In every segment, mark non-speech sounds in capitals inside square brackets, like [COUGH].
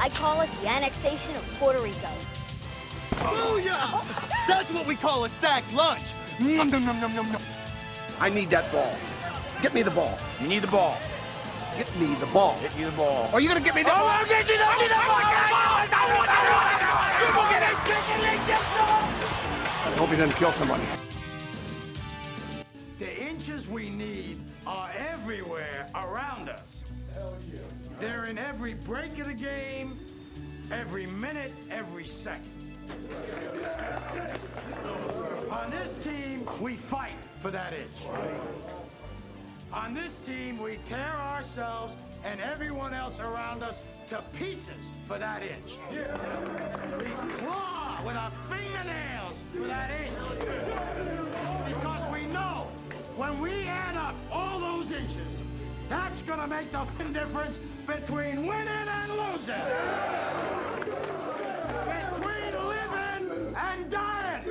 I call it the annexation of Puerto Rico. Booyah! That's what we call a sack lunch. Nom nom nom nom nom nom. I need that ball. Get me the ball. You need the ball. Get me the ball. Get you the ball. Are you gonna get me the oh, ball? I'll get you the, get you the ball. I hope he doesn't kill somebody. The inches we need are everywhere around us. They're in every break of the game, every minute, every second. On this team, we fight for that inch. On this team, we tear ourselves and everyone else around us to pieces for that inch. We claw with our fingernails for that inch. Because we know when we add up all those inches, that's gonna make the difference between winning and losing. Between living and dying.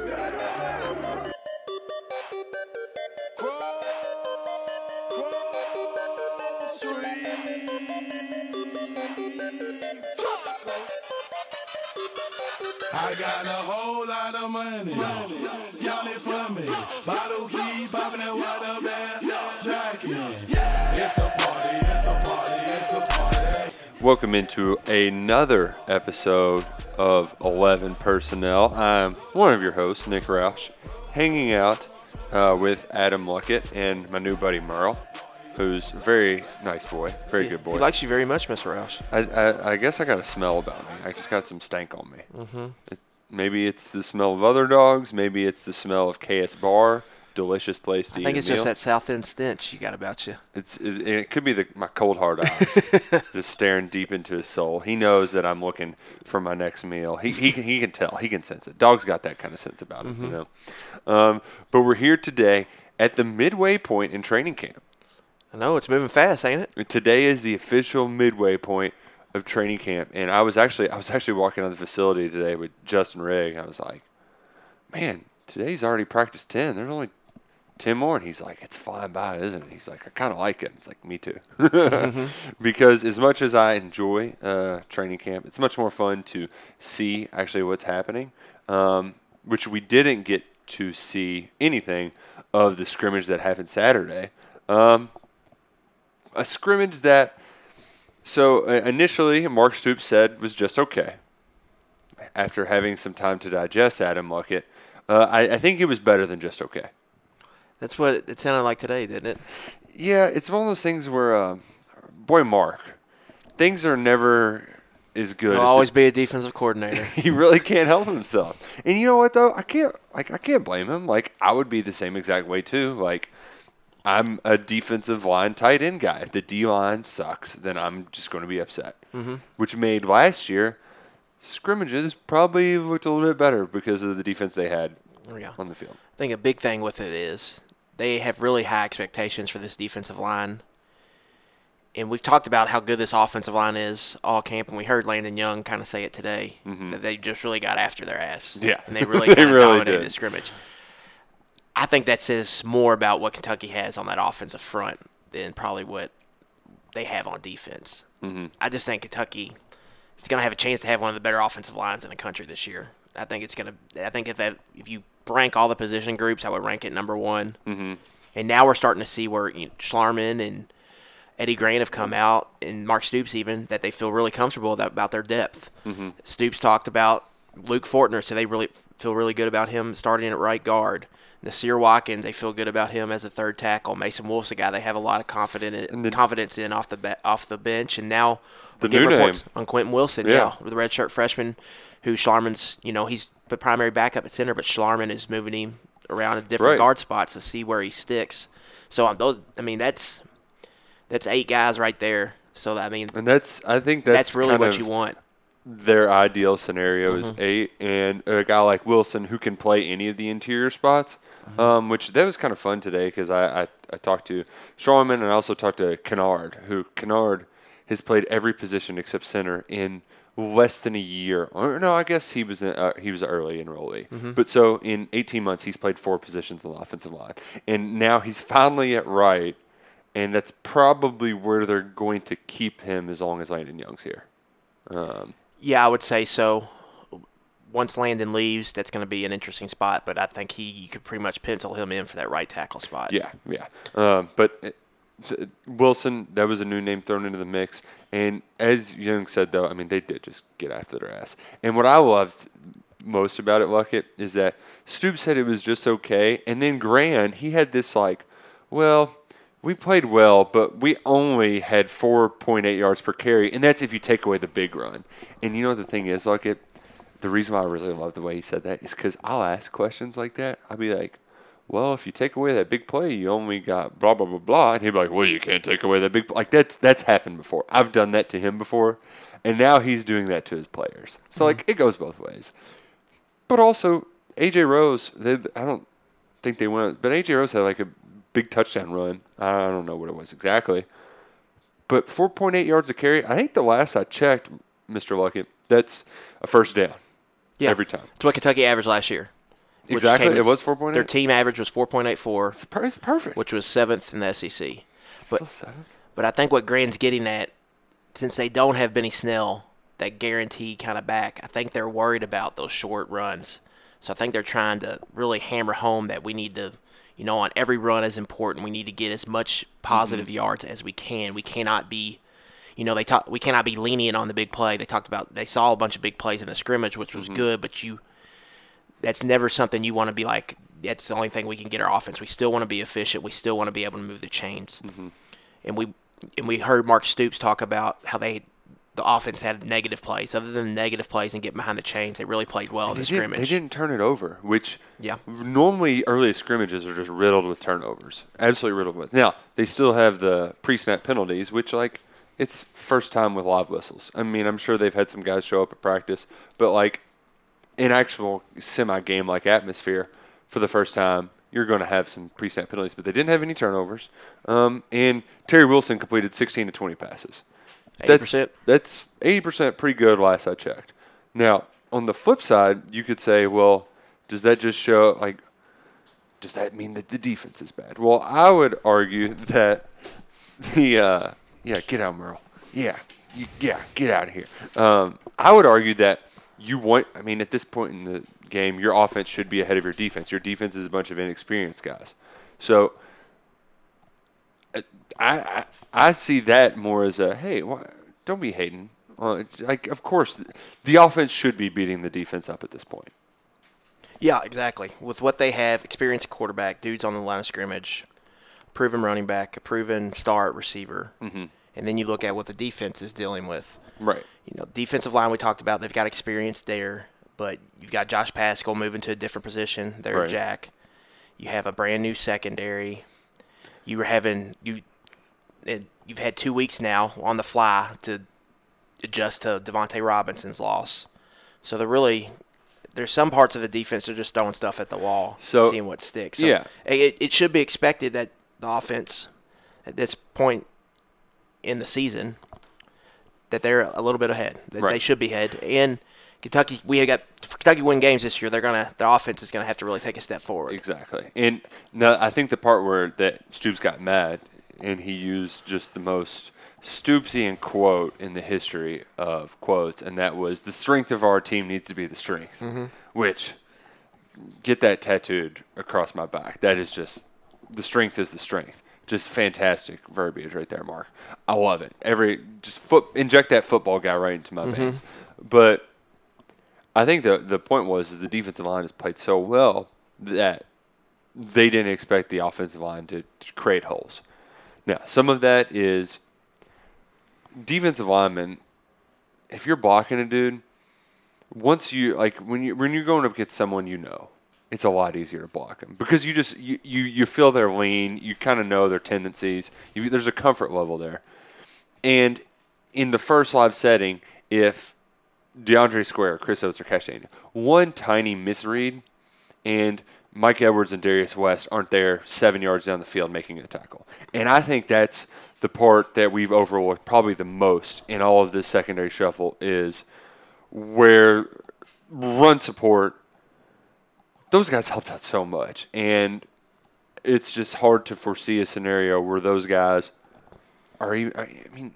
I got a whole lot of money. Y'all it for me. Bottle keep Welcome into another episode of 11 Personnel. I'm one of your hosts, Nick Roush, hanging out uh, with Adam Luckett and my new buddy Merle, who's a very nice boy, very good boy. He likes you very much, Mr. Roush. I, I, I guess I got a smell about me. I just got some stank on me. Mm-hmm. It, maybe it's the smell of other dogs. Maybe it's the smell of KSR. Delicious place to I eat I think it's just meal. that South End stench you got about you. It's it, it could be the, my cold hard [LAUGHS] eyes, just staring deep into his soul. He knows that I'm looking for my next meal. He he can, he can tell. He can sense it. Dogs got that kind of sense about him, you know. Um, but we're here today at the midway point in training camp. I know it's moving fast, ain't it? Today is the official midway point of training camp, and I was actually I was actually walking on the facility today with Justin Rigg. I was like, man, today's already practice ten. There's only ten more, and he's like, it's flying by, isn't it? He's like, I kind of like it. It's like me too, [LAUGHS] because as much as I enjoy uh, training camp, it's much more fun to see actually what's happening, um, which we didn't get to see anything of the scrimmage that happened Saturday. Um, a scrimmage that so uh, initially Mark Stoops said was just okay. After having some time to digest Adam Luckett, uh, I, I think it was better than just okay. That's what it sounded like today, didn't it? Yeah, it's one of those things where, uh, boy, Mark, things are never as good. He'll as always the- be a defensive coordinator. [LAUGHS] he really can't help himself. And you know what though? I can't like I can't blame him. Like I would be the same exact way too. Like I'm a defensive line tight end guy. If the D line sucks, then I'm just going to be upset. Mm-hmm. Which made last year scrimmages probably looked a little bit better because of the defense they had Yeah. on the field. I think a big thing with it is they have really high expectations for this defensive line. And we've talked about how good this offensive line is all camp, and we heard Landon Young kind of say it today that they just really got after their ass. Mm-hmm. Yeah. and they [LAUGHS] really They really dominated did. the scrimmage. I think that says more about what Kentucky has on that offensive front than probably what they have on defense. Mm-hmm. I just think Kentucky is going to have a chance to have one of the better offensive lines in the country this year. I think it's going to. I think if that, if you rank all the position groups, I would rank it number one. Mm-hmm. And now we're starting to see where you know, Schlarman and Eddie Gran have come out, and Mark Stoops even that they feel really comfortable about, about their depth. Stoops talked about Luke Fortner, so they really feel really good about him starting at right guard. Nasir Watkins, they feel good about him as a third tackle. Mason Wolf's a guy they have a lot of confidence in, the- confidence in off the be- off the bench, and now The new reports name. on Quentin Wilson, Yeah. yeah, the redshirt freshman, who Schlarman's, you know, he's the primary backup at center, but Schlarman is moving him around in different Right. guard spots to see where he sticks. So um, those, I mean, that's that's eight guys right there. So I mean, And that's I think that's, that's, really what you want. their ideal scenario is Mm-hmm. eight, and a guy like Wilson who can play any of the interior spots. Mm-hmm. Um, which that was kind of fun today because I, I I talked to Schlarman and I also talked to Kinnard, who Kinnard has played every position except center in less than a year. Or no, I guess he was in, uh, he was early enrollee. Mm-hmm. But so in 18 months, he's played four positions on the offensive line, and now he's finally at right, and that's probably where they're going to keep him as long as Landon Young's here. Um, Yeah, I would say so. Once Landon leaves, that's going to be an interesting spot, but I think he you could pretty much pencil him in for that right tackle spot. Yeah, yeah. Um, but uh, th- Wilson, that was a new name thrown into the mix. And as Young said, though, I mean, they did just get after their ass. And what I loved most about it, Luckett, is that Stoops said it was just okay. And then Gran, he had this like, well, we played well, but we only had 4.8 yards per carry. And that's if you take away the big run. And you know what the thing is, Luckett? The reason why I really love the way he said that is because I'll ask questions like that. I'll be like, well, if you take away that big play, you only got blah blah blah blah, and he'd be like, well, you can't take away that big pl-. like that's that's happened before. I've done that to him before, and now he's doing that to his players. So like it goes both ways. But also AJ Rose, they, I don't think they went, but AJ Rose had like a big touchdown run. I don't know what it was exactly, but 4.8 yards of carry. I think the last I checked, Mister Luckett, that's a first down. Yeah. every time. It's what Kentucky averaged last year. Exactly, came it was s- 4.8? Their team average was 4.84, It's, per- it's perfect. which was seventh in the SEC. Still But seventh. But I think what Gran's getting at, since they don't have Benny Snell, that guarantee kind of back, I think they're worried about those short runs. So I think they're trying to really hammer home that we need to, you know, on every run is important. We need to get as much positive Mm-hmm. yards as we can. We cannot be, you know, they talk. We cannot be lenient on the big play. They talked about they saw a bunch of big plays in the scrimmage, which Mm-hmm. was good, but you, that's never something you want to be like. That's the only thing we can get our offense. We still want to be efficient. We still want to be able to move the chains Mm-hmm. and we and we heard Mark Stoops talk about how they the offense had negative plays. Other than negative plays and getting behind the chains, they really played well in the scrimmage. they didn't turn it over, which Yeah. normally early scrimmages are just riddled with turnovers, absolutely riddled with. Now they still have the pre-snap penalties, which like it's first time with live whistles. I mean, I'm sure they've had some guys show up at practice, but like in actual semi-game like atmosphere, for the first time, you're going to have some pre-snap penalties. But they didn't have any turnovers, um, and Terry Wilson completed 16 to 20 passes. That's 80%. that's 80% pretty good last I checked. Now, on the flip side, you could say, well, does that just show like does that mean that the defense is bad? Well, I would argue [LAUGHS] that the uh, yeah, get out, Merle. Yeah, yeah, get out of here. Um, I would argue that you want. I mean, at this point in the game, your offense should be ahead of your defense. Your defense is a bunch of inexperienced guys. So I I, I see that more as a hey, why, don't be hating. Uh, like, of course, the offense should be beating the defense up at this point. Yeah, exactly. With what they have, experienced quarterback, dudes on the line of scrimmage, proven running back, a proven star at receiver, mm-hmm. and then you look at what the defense is dealing with. Right. You know, defensive line we talked about, they've got experience there, but you've got Josh Paschal moving to a different position. There, Right. Jack. You have a brand new secondary. You were having you. You've had two weeks now on the fly to adjust to Davonte Robinson's loss. So they're really there's some parts of the defense they're just throwing stuff at the wall, So- seeing what sticks. So yeah. it, it should be expected that the offense at this point in the season that they're a little bit ahead. That they should be ahead. And Kentucky, we have got Kentucky win games this year. They're gonna their offense is gonna have to really take a step forward. Exactly. And now I think the part where that Stoops got mad and he used just the most Stoopsian quote in the history of quotes, and that was the strength of our team needs to be the strength. Mm-hmm. Which get that tattooed across my back. That is just the strength is the strength. Just fantastic verbiage right there, Mark. I love it. Every just foot inject that football guy right into my mm-hmm. veins. But I think the the point was is the defensive line has played so well that they didn't expect the offensive line to, to create holes. Now, some of that is defensive linemen. If you're blocking a dude, once you like when you when you're going up against someone you know, it's a lot easier to block them because you just you you, you feel their lean, you kind of know their tendencies. You, there's a comfort level there, and in the first live setting, if DeAndre Square, Chris Oats, or Cash Daniel. One tiny misread, and Mike Edwards and Darius West aren't there seven yards down the field making a tackle. And I think that's the part that we've overlooked probably the most in all of this secondary shuffle is where run support, those guys helped out so much. And it's just hard to foresee a scenario where those guys are even, I mean,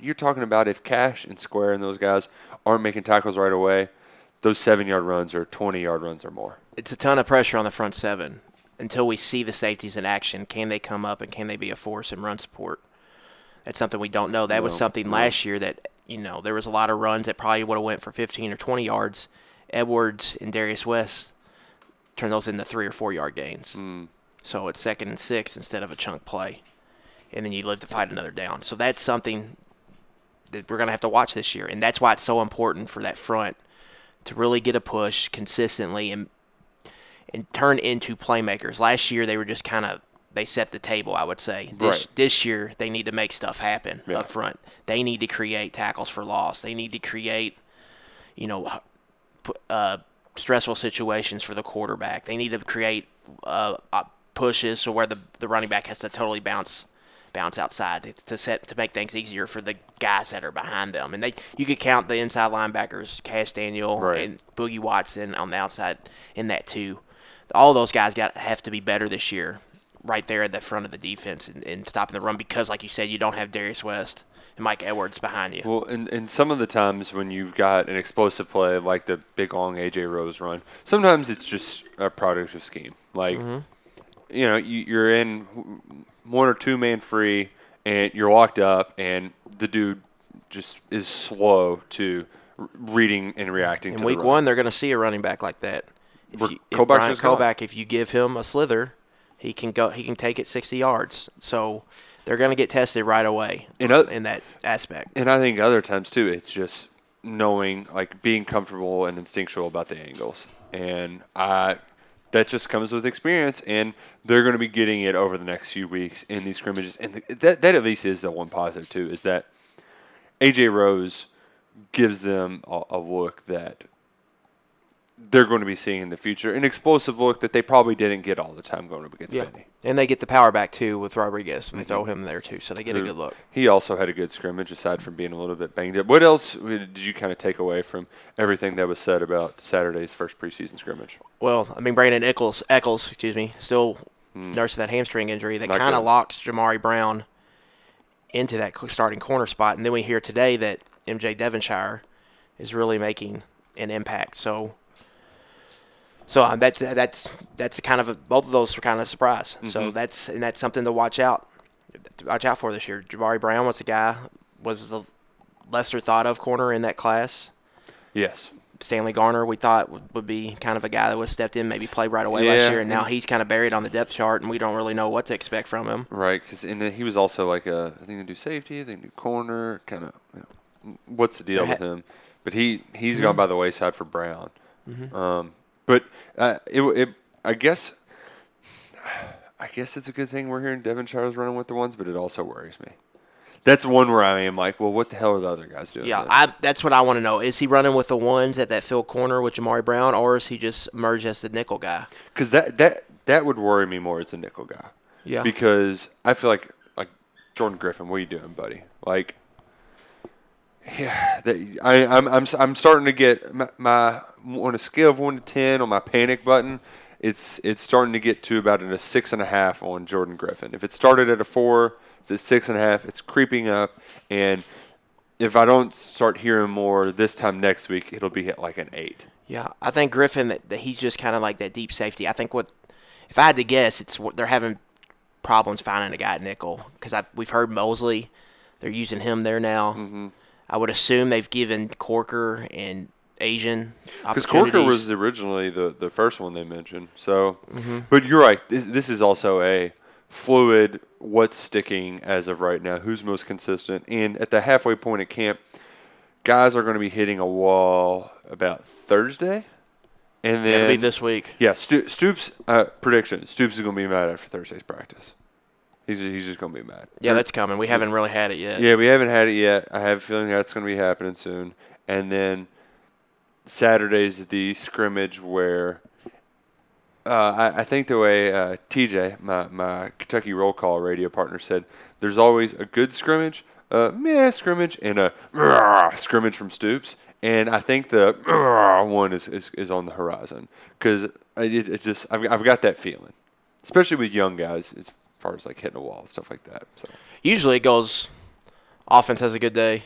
you're talking about if Cash and Square and those guys aren't making tackles right away, those seven yard runs or 20 yard runs or more. It's a ton of pressure on the front seven until we see the safeties in action. Can they come up and can they be a force and run support? That's something we don't know. That was something no. last year that you know there was a lot of runs that probably would have went for 15 or 20 yards. Edwards and Darius West turned those into three or four yard gains. So it's second and six instead of a chunk play, and then you live to fight another down. So that's something that we're gonna have to watch this year, and that's why it's so important for that front to really get a push consistently and and turn into playmakers. Last year they were just kind of they set the table, I would say. This Right. this year they need to make stuff happen Yeah. up front. They need to create tackles for loss. They need to create, you know, uh, stressful situations for the quarterback. They need to create uh, uh, pushes so where the the running back has to totally bounce bounce outside to- to set to make things easier for the guys that are behind them. And they you could count the inside linebackers, Cash Daniel Right. and Boogie Watson on the outside in that too. All those guys got have to be better this year, right there at the front of the defense and, and stopping the run because, like you said, you don't have Darius West and Mike Edwards behind you. Well, and, and some of the times when you've got an explosive play like the big long AJ Rose run, sometimes it's just a product of scheme. Like, mm-hmm. you know, you, you're in one or two man free and you're locked up, and the dude just is slow to reading and reacting In to week the run. one, they're going to see a running back like that. If, Where you, if Koback Brian just. Koback, if you give him a slither, he can go. He can take it 60 yards. So they're going to get tested right away In oth- in that aspect. And I think other times too, it's just knowing, like being comfortable and instinctual about the angles, and I that just comes with experience, and they're going to be getting it over the next few weeks in these scrimmages, and the, that that at least is the one positive too, is that AJ Rose gives them a, a look that they're going to be seeing in the future, an explosive look that they probably didn't get all the time going up against Yeah. Benny. And they get the power back too with Rodriguez. They throw Mm-hmm. him there too, so they get a good look. He also had a good scrimmage, aside from being a little bit banged up. What else did you kind of take away from everything that was said about Saturday's first preseason scrimmage? Well, I mean, Brandin Echols, Echols, excuse me, still nursing that hamstring injury that. Kind of locks Jamari Brown into that starting corner spot. And then we hear today that MJ Devonshire is really making an impact. So, so uh, that's that's that's kind of a, both of those were kind of a surprise. Mm-hmm. So that's and that's something to watch out, to watch out for this year. Jamari Brown was the guy was the lesser thought of corner in that class. Yes. Stanley Garner, we thought would, would be kind of a guy that would have stepped in, maybe played right away last year, and now he's kind of buried on the depth chart, and we don't really know what to expect from him. Right, because and then he was also like a I think do safety, I think they do corner, kind of. You know, what's the deal with him? But he he's Mm-hmm. gone by the wayside for Brown. Um, but uh, it, it I guess I guess it's a good thing we're hearing Devonshire's running with the ones, but it also worries me. That's one where I am like, well, what the hell are the other guys doing? Yeah. I, that's what I want to know. Is he running with the ones at that field corner with Jamari Brown, or is he just merged as the nickel guy? because that that that would worry me more as a nickel guy. Yeah. Because I feel like like Jordan Griffin, what are you doing, buddy? Like, yeah, that, I I'm I'm s- I'm starting to get my, my on a scale of one to ten on my panic button. It's it's starting to get to about a six and a half on Jordan Griffin. If it started at a four, it's at six and a half. It's creeping up, and if I don't start hearing more this time next week, it'll be at like an eight. Yeah, I think Griffin that, that he's just kind of like that deep safety. I think what if I had to guess, it's what they're having problems finding a guy at nickel because we've heard Mosley, they're using him there now. Mm-hmm. I would assume they've given Corker and Ajian Because Corker was originally the, the first one they mentioned. So, Mm-hmm. but you're right. This, this is also a fluid. What's sticking as of right now? Who's most consistent? And at the halfway point at camp, guys are going to be hitting a wall about Thursday, and It'll then be this week. Yeah, Sto- Stoops uh, prediction: Stoops is going to be mad after Thursday's practice. He's he's just going to be mad. Yeah, that's coming. We haven't really had it yet. Yeah, we haven't had it yet. I have a feeling that's going to be happening soon. And then Saturday's the scrimmage where uh, I, I think the way uh, TJ, my, my Kentucky roll call radio partner, said, there's always a good scrimmage, a meh scrimmage, and a "Rah" scrimmage from Stoops. And I think the "Rah" one is, is, is on the horizon because it, it just I've, I've got that feeling, especially with young guys as far as like hitting a wall stuff like that. So Usually it goes offense has a good day.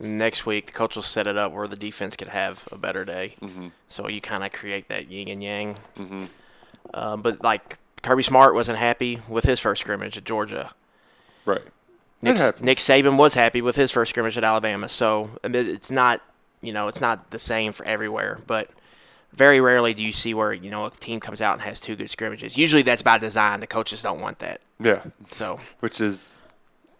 Next week, the coach will set it up where the defense could have a better day. Mhm. So you kind of create that yin and yang. Mhm. Uh, but like Kirby Smart wasn't happy with his first scrimmage at Georgia. right, Nick, Nick Saban was happy with his first scrimmage at Alabama. So it's not, you know, it's not the same for everywhere. But very rarely do you see where you know a team comes out and has two good scrimmages. Usually that's by design. The coaches don't want that. Yeah. So which is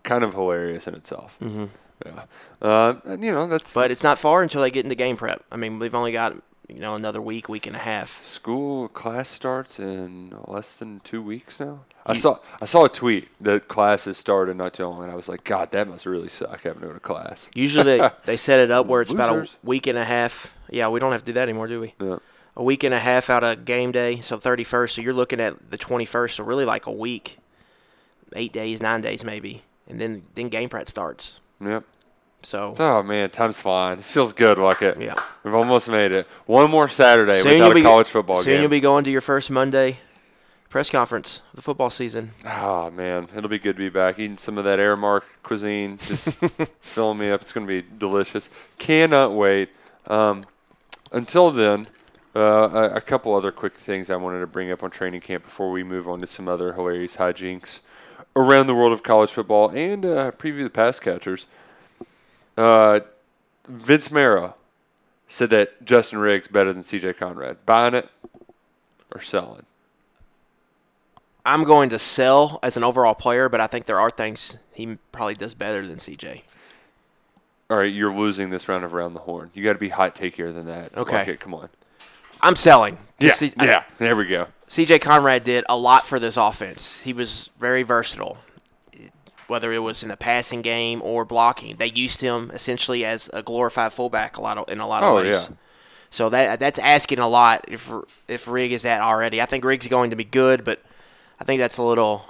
kind of hilarious in itself. Mhm. Yeah. Uh, and, you know that's But it's not far until they get into game prep. I mean, we've only got you know another week, week and a half. school class starts in less than two weeks now. I You- saw I saw a tweet that classes started not too long, and I was like, God, that must really suck having to go to class. Usually they, [LAUGHS] they set it up where it's about a week and a half. Yeah, we don't have to do that anymore, do we? Yeah. A week and a half out of game day, so 31st. So you're looking at the 21st, so really like a week, eight days, nine days maybe, and then then game prep starts. Yep. So Oh man, time's flying. This feels good, like it. Yeah. We've almost made it. One more Saturday soon without a be college football soon game. Soon you'll be going to your first Monday press conference of the football season. Oh man, it'll be good to be back. Eating some of that Aramark cuisine, just [LAUGHS] filling me up. It's going to be delicious. Cannot wait. Um, until then, uh, a, a couple other quick things I wanted to bring up on training camp before we move on to some other hilarious hijinks around the world of college football and uh, preview the pass catchers. Uh, Vince Marrow said that Justin Rigg's better than C.J. Conrad. Buying it or selling? I'm going to sell as an overall player, but I think there are things he probably does better than CJ. All right, you're losing this round of round the horn. You got to be hot takier than that. Okay. Luckett, come on. I'm selling. Yeah, C- I- yeah. There we go. CJ Conrad did a lot for this offense. He was very versatile, whether it was in the passing game or blocking. They used him essentially as a glorified fullback a lot of, in a lot of Oh, ways. yeah. So that that's asking a lot if if Rigg is that already. I think Rigg's going to be good, but I think that's a little.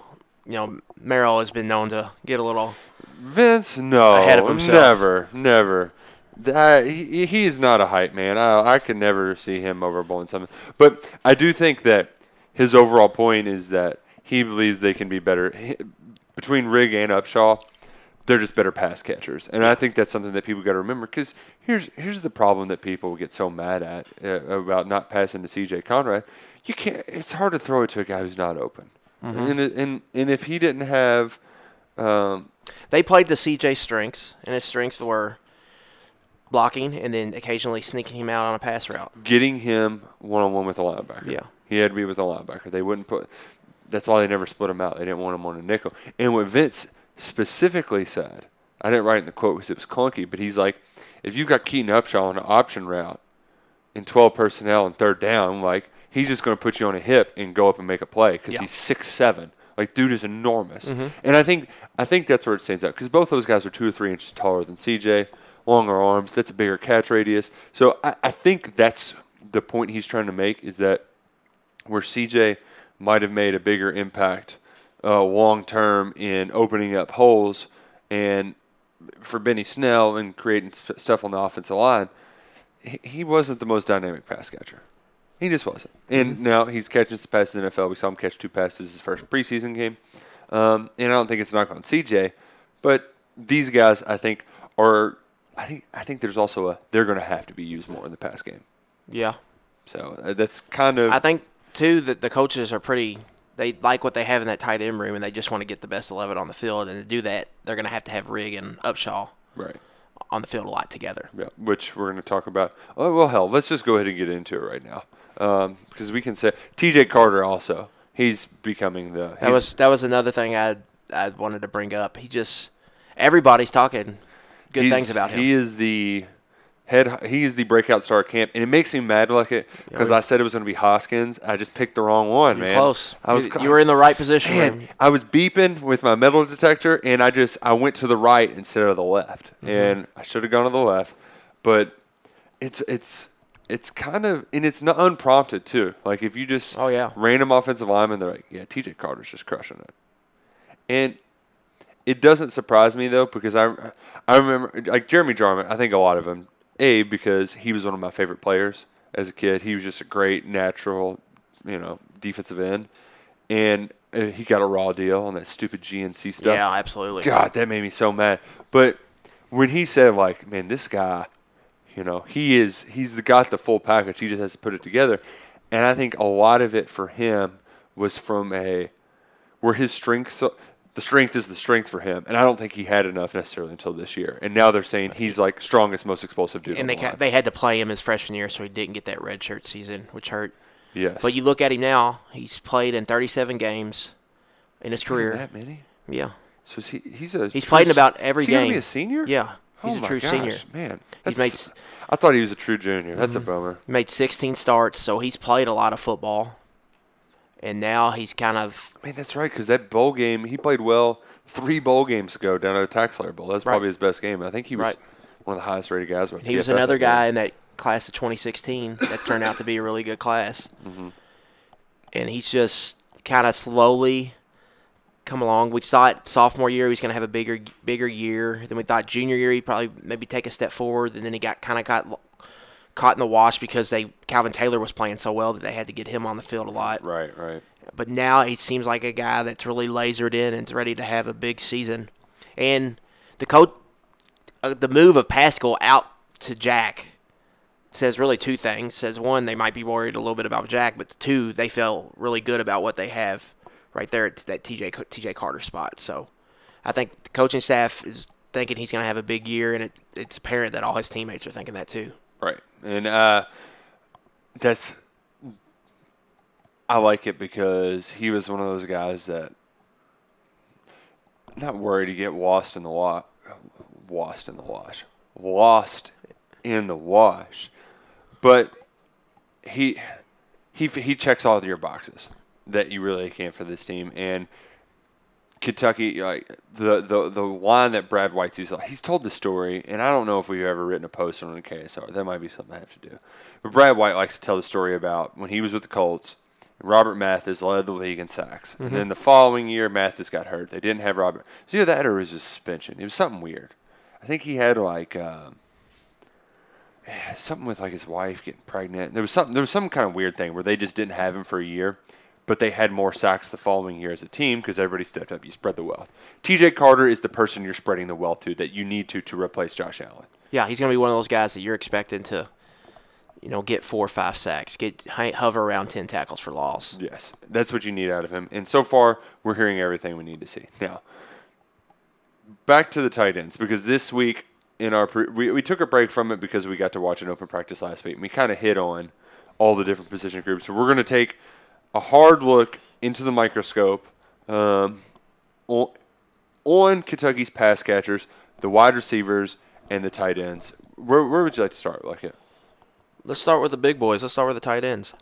You know, Merrill has been known to get a little. Vince, no, Ahead of himself. never, never. That, he, he is not a hype man. I, I could never see him overblowing something. But I do think that his overall point is that he believes they can be better he- between Rigg and Upshaw. They're just better pass catchers, and I think that's something that people got to remember. Because here's here's the problem that people get so mad at uh, about not passing to C.J. Conrad. You can't. It's hard to throw it to a guy who's not open. Mhm. And, and and if he didn't have um, They played the CJ strengths, and his strengths were blocking and then occasionally sneaking him out on a pass route. getting him one on one with a linebacker. Yeah. He had to be with a linebacker. They wouldn't put that's why they never split him out. They didn't want him on a nickel. And what Vince specifically said, I didn't write in the quote because it was clunky, but he's like, if you've got Keaton Upshaw on an option route in 12 personnel and third down, like, he's just going to put you on a hip and go up and make a play because Yeah. he's six seven. Like, dude is enormous. Mhm. And I think I think that's where it stands out because both those guys are two or three inches taller than CJ, longer arms. That's a bigger catch radius. So I, I think that's the point he's trying to make is that where CJ might have made a bigger impact uh, long term in opening up holes and for Benny Snell and creating stuff on the offensive line, he wasn't the most dynamic pass catcher. He just wasn't. And now he's catching some passes in the NFL. We saw him catch two passes his first preseason game. Um, and I don't think it's a knock on CJ, but these guys I think are. I think I think there's also a they're going to have to be used more in the pass game. Yeah. So uh, that's kind of I think too that the coaches are pretty. They like what they have in that tight end room, and they just want to get the best eleven on the field. And to do that, they're going to have to have Rigg and Upshaw right on the field a lot together. Yeah, which we're going to talk about. Oh well, hell, let's just go ahead and get into it right now, because we can say T.J. Carter also. He's becoming the. That was that was another thing I I wanted to bring up. He just everybody's talking good things about him. He is the head. He is the breakout star camp, and it makes me mad like it because Yeah, I said it was going to be Hoskins. I just picked the wrong one, man. close. I was. You- you were in the right position Man. I was beeping with my metal detector, and I just I went to the right instead of the left, Mm-hmm. and I should have gone to the left, but it's it's it's kind of and it's not unprompted too. Like if you just Oh, yeah. random offensive lineman, they're like, yeah, T.J. Carter's just crushing it, and it doesn't surprise me though because I I remember like Jeremy Jarmon. I think a lot of him a because he was one of my favorite players as a kid. He was just a great natural, you know, defensive end, and uh, he got a raw deal on that stupid GNC stuff. Yeah, absolutely. God, that made me so mad. But when he said like, man, this guy, you know, he is he's got the full package. He just has to put it together. And I think a lot of it for him was from a where his strength the strength is the strength for him. And I don't think he had enough necessarily until this year. And now they're saying he's like strongest, most explosive dude. and they the ca- they had to play him his freshman year, so he didn't get that red shirt season, which hurt. Yes. But you look at him now; he's played in 37 games in his He's career. that many? Yeah. So is he, he's a He's played in about every is he game. be a senior? Yeah, he's Oh a true gosh, senior. Man, He's made s- I thought he was a true junior. That's a Mhm. bummer. Made 16 starts, so he's played a lot of football. And now he's kind of Man, that's right. Because that bowl game, he played well three bowl games ago down at the TaxSlayer Bowl. That's Right. probably his best game. I think he was Right. one of the highest rated guys. he was another that game. guy in that class of 2016 that's turned out to be a really good class. Mhm. And he's just kind of slowly come along. We thought sophomore year he was going to have a bigger bigger year. Then we thought junior year he'd probably maybe take a step forward. And then he got kind of got caught in the wash because they Calvin Taylor was playing so well that they had to get him on the field a lot. Right, right. But now he seems like a guy that's really lasered in and ready to have a big season. And the coach, uh, the move of Paschal out to Jack says really two things. Says one, they might be worried a little bit about Jack, but two, they feel really good about what they have right there at that TJ TJ Carter spot. So I think the coaching staff is thinking he's going to have a big year, and it, it's apparent that all his teammates are thinking that too. Right. And uh, that's I like it because he was one of those guys that not worried to get lost in the wa- lost in the wash, lost in the wash, but he he he checks all of your boxes that you really can for this team and. Kentucky, like the, the the line that Brad White's used, he's told the story, and I don't know if we've ever written a post on the KSR. That might be something I have to do. But Brad White likes to tell the story about when he was with the Colts. Robert Mathis led the league in sacks, Mhm. and then the following year Mathis got hurt. They didn't have Robert. It was either that or it was a suspension. It was something weird. I think he had like um, [SIGHS] something with like his wife getting pregnant. There was something. There was some kind of weird thing where they just didn't have him for a year, but they had more sacks the following year as a team because everybody stepped up. You spread the wealth. T.J. Carter is the person you're spreading the wealth to that you need to to replace Josh Allen. Yeah, he's going to be one of those guys that you're expecting to, you know, get four or five sacks, get hover around ten tackles for loss. Yes, that's what you need out of him. And so far, we're hearing everything we need to see. Now, back to the tight ends because this week in our pre- we, we took a break from it because we got to watch an open practice last week. And we kind of hit on all the different position groups. So we're going to take a hard look into the microscope um, on, on Kentucky's pass catchers, the wide receivers, and the tight ends. Where, where would you like to start? Like it. Let's start with the big boys. Let's start with the tight ends.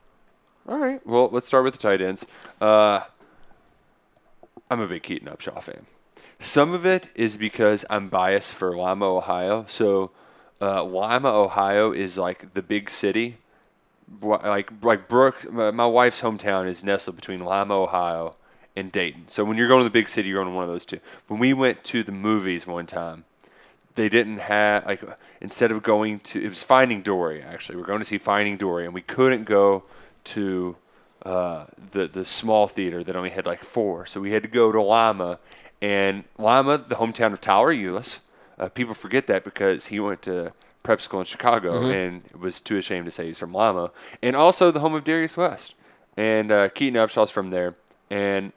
All right. Well, let's start with the tight ends. Uh, I'm a big Keaton Upshaw fan. Some of it is because I'm biased for Lima, Ohio. So, uh, Lima, Ohio is like the big city. Like like Brooke, my wife's hometown is nestled between Lima, Ohio, and Dayton. So when you're going to the big city, you're going to one of those two. When we went to the movies one time, they didn't have like instead of going to it was Finding Dory actually. We're going to see Finding Dory, and we couldn't go to uh, the the small theater that only had like four, so we had to go to Lima, and Lima, the hometown of Tyler Ulis. Uh, people forget that because he went to prep school in Chicago Mhm. and was too ashamed to say he's from Lima, and also the home of Darius West, and uh, Keaton Upshaw's from there, and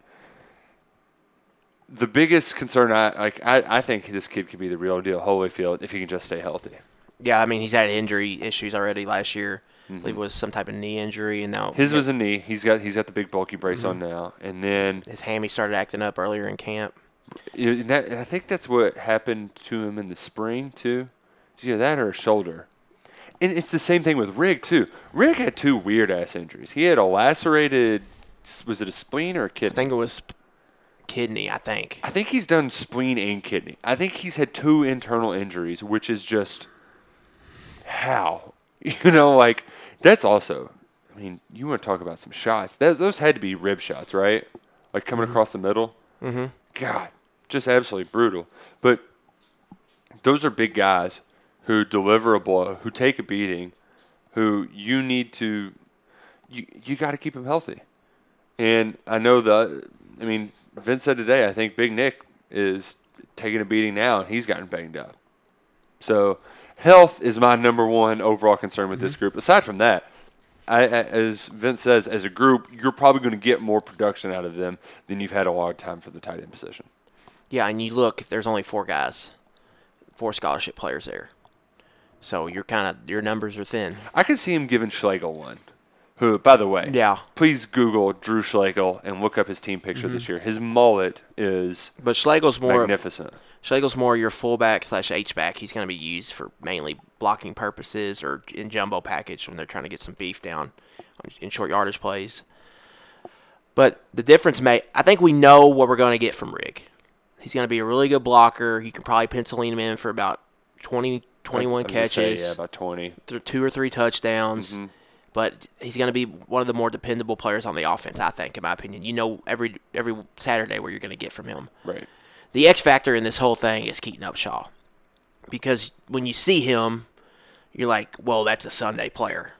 the biggest concern I like I, I think this kid could be the real deal Holyfield if he can just stay healthy. Yeah, I mean he's had injury issues already last year. I believe it was some type of knee injury, and now Mm-hmm. His was a knee. He's got he's got the big bulky brace on Mhm. now, and then his hammy started acting up earlier in camp. And, that, and I think that's what happened to him in the spring too. Yeah, that or a shoulder. And it's the same thing with Rigg too. Rigg had two weird ass injuries. He had a lacerated, was it a spleen or a kidney? I think it was kidney. I think. I think he's done spleen and kidney. I think he's had two internal injuries, which is just how [LAUGHS] You know, like that's also. I mean, you want to talk about some shots? Those, those had to be rib shots, right? Like coming across the middle. Mm-hmm. God, just absolutely brutal. But those are big guys who deliver a blow, who take a beating, who you need to. You you got to keep them healthy. And I know the. I mean, Vince said today. I think Big Nick is taking a beating now, and he's gotten banged up. So health is my number one overall concern with this mm-hmm. group. Aside from that, I- as Vince says, as a group, you're probably going to get more production out of them than you've had a long time for the tight end position. Yeah, and you look, there's only four guys, four scholarship players there. So you're kind of your numbers are thin. I could see him giving Schlegel one. Who, by the way, Yeah. please Google Drew Schlegel and look up his team picture this mhm. year. His mullet is But Schlegel's more magnificent. Schlegel's more your fullback slash H back. He's going to be used for mainly blocking purposes or in jumbo package when they're trying to get some beef down in short yardage plays. But the difference may I think we know what we're going to get from Rigg. He's going to be a really good blocker. You can probably pencil him in for about 20, 21 I was say, catches, yeah, about 20. th- two or three touchdowns. Mm-hmm. But he's going to be one of the more dependable players on the offense, I think, in my opinion. You know every every Saturday where you're going to get from him. Right. The X factor in this whole thing is Keaton Upshaw. Because when you see him, you're like, well, that's a Sunday player.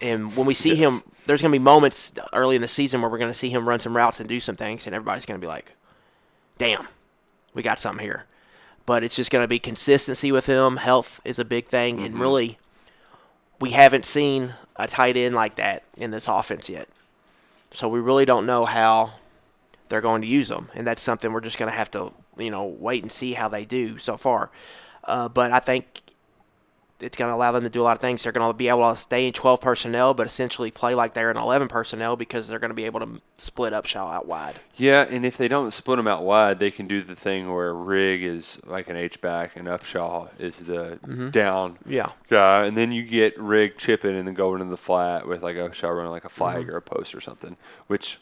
And when we see Yes. him, there's going to be moments early in the season where we're going to see him run some routes and do some things, and everybody's going to be like, damn, we got something here. But it's just going to be consistency with him. Health is a big thing. And really, we haven't seen a tight end like that in this offense yet. So we really don't know how they're going to use them, and that's something we're just going to have to, you know, wait and see how they do so far. Uh, but I think it's going to allow them to do a lot of things. They're going to be able to stay in 12 personnel, but essentially play like they're in 11 personnel because they're going to be able to split Upshaw out wide. Yeah, and if they don't split them out wide, they can do the thing where Rigg is like an H back and Upshaw is the mm-hmm. down Yeah. guy, and then you get Rigg chipping and then going into the flat with like a Upshaw running like a flag mm-hmm. or a post or something. Which,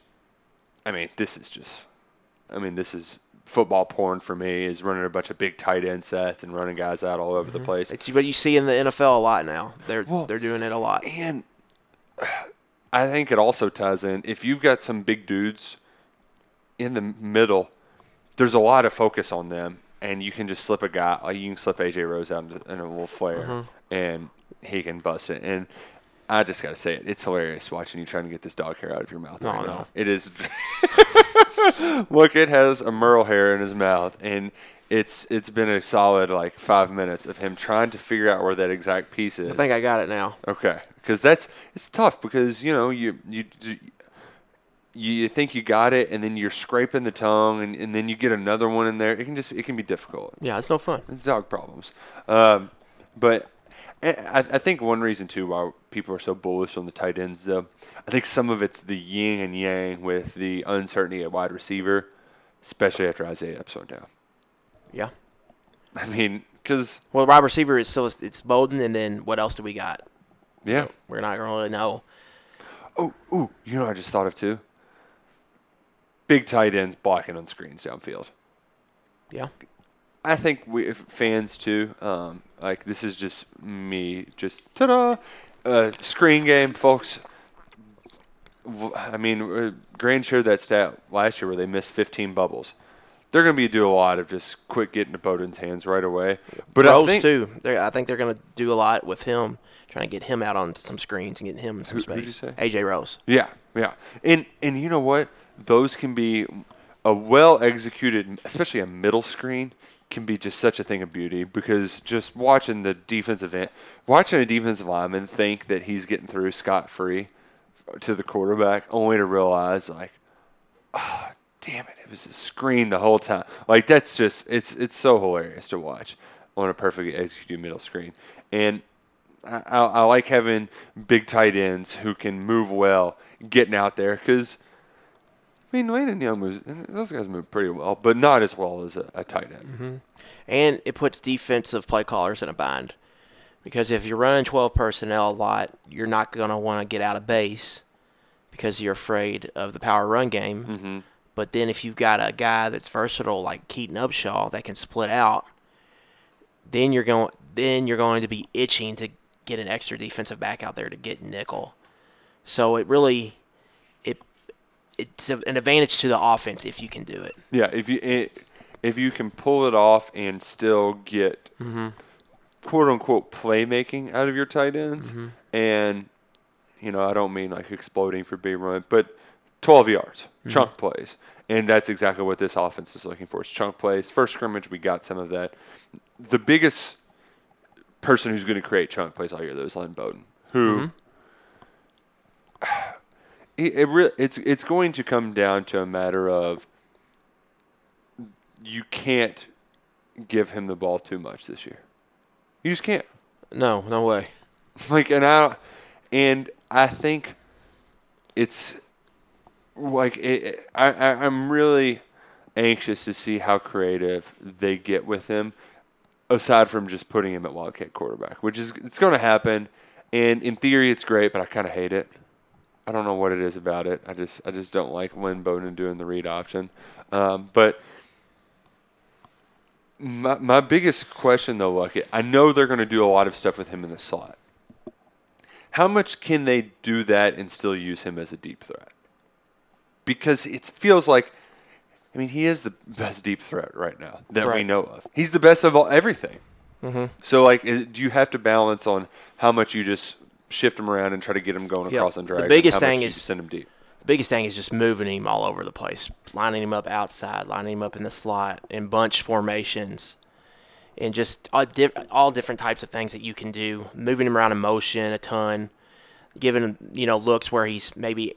I mean, this is just, I mean, this is football porn for me. Is running a bunch of big tight end sets and running guys out all over the mm-hmm. place. It's what you see in the NFL a lot now. They're Well, they're doing it a lot. And I think it also ties in if you've got some big dudes in the middle, there's a lot of focus on them, and you can just slip a guy, like you can slip AJ Rose out in a little flare, mm-hmm. and he can bust it. And I just gotta say it, it's hilarious watching you trying to get this dog hair out of your mouth Oh, right no. now. It is. [LAUGHS] [LAUGHS] [LAUGHS] Look, it has a merle hair in his mouth, and it's it's been a solid like five minutes of him trying to figure out where that exact piece is. I think I got it now. Okay, because that's it's tough because you know you you you think you got it and then you're scraping the tongue and, and then you get another one in there. It can just it can be difficult. Yeah, it's no fun. It's dog problems. Um, but Eh, I, I think one reason too why people are so bullish on the tight ends though, I think some of it's the yin and yang with the uncertainty at wide receiver, especially after Isaiah Epps went down. Yeah. I mean, because Well, wide receiver is still it's Bowden, and then what else do we got? yeah. We're not going to really know. Oh, ooh, you know what I just thought of too? Big tight ends blocking on screens downfield. Yeah. I think we if fans too. Um, like this is just me, just ta-da, uh, screen game, folks. I mean, uh, Gran shared that stat last year where they missed 15 bubbles. They're going to be do a lot of just quick getting to Bowden's hands right away. But I Rose think too. They're, I think they're going to do a lot with him, trying to get him out on some screens and getting him in some Who- space. who'd you say? AJ Rose. Yeah, yeah. And and you know what? Those can be a well executed, especially a middle screen can be just such a thing of beauty because just watching the defensive end, watching a defensive lineman think that he's getting through scot free to the quarterback, only to realize like, oh, damn it, it was a screen the whole time. Like that's just it's it's so hilarious to watch on a perfectly executed middle screen. And I, I, I like having big tight ends who can move well, getting out there because. I mean, Landon Young moves; those guys move pretty well, but not as well as a, a tight end. And it puts defensive play callers in a bind. Because if you're running 12 personnel a lot, you're not going to want to get out of base because you're afraid of the power run game. Mm-hmm. But then if you've got a guy that's versatile like Keaton Upshaw that can split out, then you're going then you're going to be itching to get an extra defensive back out there to get nickel. So it really it's a- an advantage to the offense if you can do it. Yeah, if you eh, if you can pull it off and still get mm-hmm. quote unquote playmaking out of your tight ends, mm-hmm. and you know I don't mean like exploding for big run, but twelve yards mm-hmm. chunk plays, and that's exactly what this offense is looking for. It's chunk plays. First scrimmage, we got some of that. The biggest person who's going to create chunk plays all year though is Lynn Bowden, who. It, it re- it's it's going to come down to a matter of you can't give him the ball too much this year. You just can't. No, no way. [LAUGHS] Like, and I, and I think it's like it, I, I I'm really anxious to see how creative they get with him, aside from just putting him at wildcat quarterback, which is it's going to happen. And in theory, it's great, but I kind of hate it. I don't know what it is about it. I just I just don't like Lynn Bowden doing the read option. Um, but my my biggest question though, Lucky, I know they're going to do a lot of stuff with him in the slot. How much can they do that and still use him as a deep threat? Because it feels like, I mean, he is the best deep threat right now that we know of. He's the best of all everything. Mhm. So, like, is, do you have to balance on how much you just shift him around and try to get him going Yeah, across and the drag? and biggest thing is- send him deep. The biggest thing is just moving him all over the place, lining him up outside, lining him up in the slot, in bunch formations, and just all, diff- all different types of things that you can do. Moving him around in motion a ton, giving him you know looks where he's maybe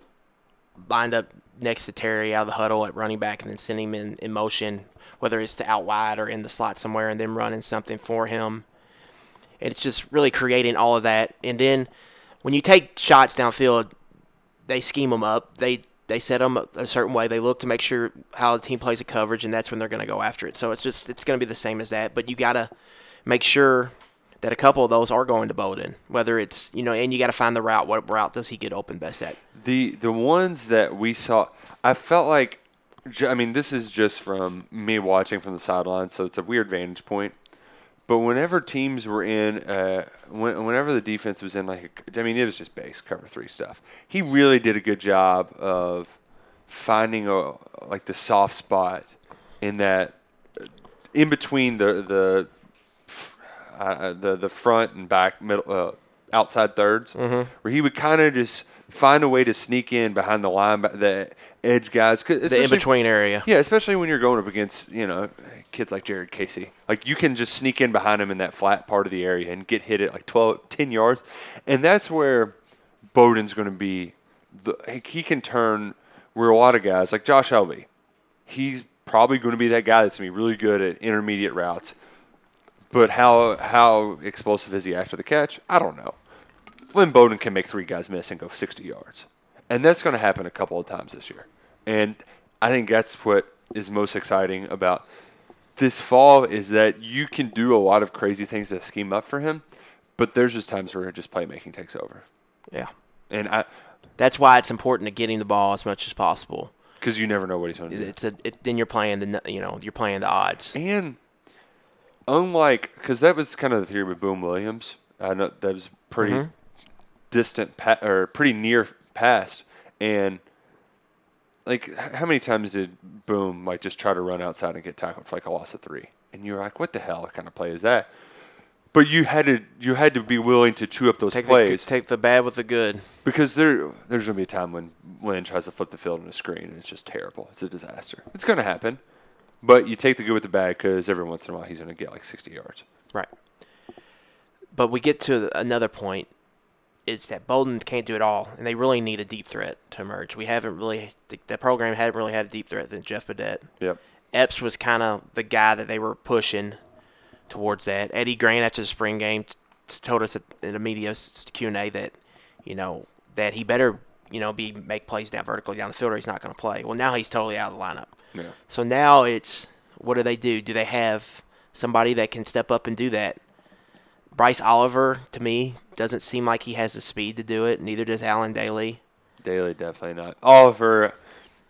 lined up next to Terry out of the huddle at running back, and then sending him in, in motion, whether it's to out wide or in the slot somewhere, and then running something for him. It's just really creating all of that, and then when you take shots downfield, they scheme them up. They they set them a certain way. They look to make sure how the team plays a coverage, and that's when they're going to go after it. So it's just it's going to be the same as that. But you got to make sure that a couple of those are going to Bowden. Whether it's you know, and you got to find the route. What route does he get open best at? The the ones that we saw, I felt like, I mean, this is just from me watching from the sidelines, so it's a weird vantage point. But whenever teams were in, uh, when, whenever the defense was in, like, I mean, it was just base cover three stuff. He really did a good job of finding a like the soft spot in that, in between the the uh, the the front and back middle uh, outside 3rds Mhm. where he would kind of just find a way to sneak in behind the line, the edge guys, The in-between area. Yeah, especially when you're going up against you know kids like Jared Casey. Like you can just sneak in behind him in that flat part of the area and get hit at like 12, 10 yards, and that's where Bowden's going to be. The, he can turn where a lot of guys like Josh Elvey, he's probably going to be that guy that's going to be really good at intermediate routes. But how how explosive is he after the catch? I don't know. Lynn Bowden can make three guys miss and go 60 yards. And that's going to happen a couple of times this year. And I think that's what is most exciting about this fall is that you can do a lot of crazy things to scheme up for him, but there's just times where just playmaking takes over. Yeah. And I That's why it's important to get him the ball as much as possible. because you never know what he's going to do. It's a it, then you're playing the you know you're playing the odds. And unlike, because that was kind of the theory with Boom Williams. I know that was pretty Mhm. Distant pa- or pretty near past. And like, how many times did Boom like just try to run outside and get tackled for like a loss of three? And you're like, what the hell kind of play is that? But you had to you had to be willing to chew up those Take the, plays take the bad with the good. because there there's gonna be a time when Lynn tries to flip the field on a screen and it's just terrible. It's a disaster. It's gonna happen, but you take the good with the bad because every once in a while he's gonna get like 60 yards. Right. But we get to another point. It's that Bowden can't do it all, and they really need a deep threat to emerge. We haven't really, the, program hadn't really had a deep threat than Jeff Badet. Yep. Epps was kind of the guy that they were pushing towards that. Eddie Gran after the spring game told us at, in a media Q&A that, you know, that he better, you know, be make plays down vertically down the field or he's not going to play. Well, now he's totally out of the lineup. Yeah. So now it's what do they do? Do they have somebody that can step up and do that? Bryce Oliver, to me, doesn't seem like he has the speed to do it. Neither does Allen Dailey. Dailey definitely not. Oliver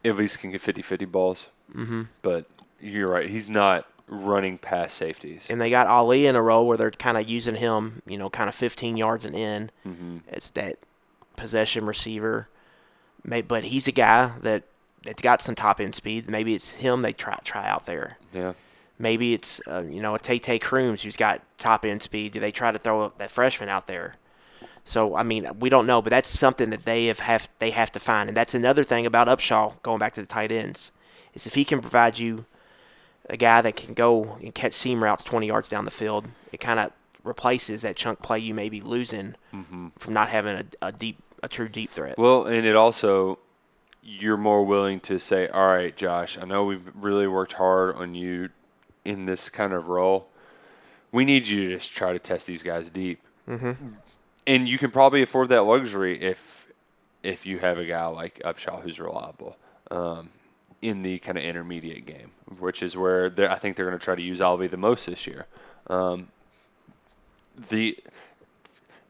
at least can get 50-50 balls. Mhm. But you're right. He's not running past safeties. and they got Ali in a role where they're kind of using him, you know, kind of 15 yards and in Mm-hmm. as that possession receiver. But he's a guy that that's got some top end speed. Maybe it's him they try try out there. Yeah. Maybe it's uh, you know a Tay Tay Crooms who's got top end speed. Do they try to throw that freshman out there? So I mean we don't know, but that's something that they have, have they have to find, and that's another thing about Upshaw going back to the tight ends is if he can provide you a guy that can go and catch seam routes 20 yards down the field, it kind of replaces that chunk play you may be losing from not having a, a deep a true deep threat. Well, and it also you're more willing to say, "All right, Josh, I know we've really worked hard on you in this kind of role. We need you to just try to test these guys deep." Mhm. And you can probably afford that luxury if if you have a guy like Upshaw who's reliable um, in the kind of intermediate game, which is where I think they're going to try to use Alvey the most this year. Um, the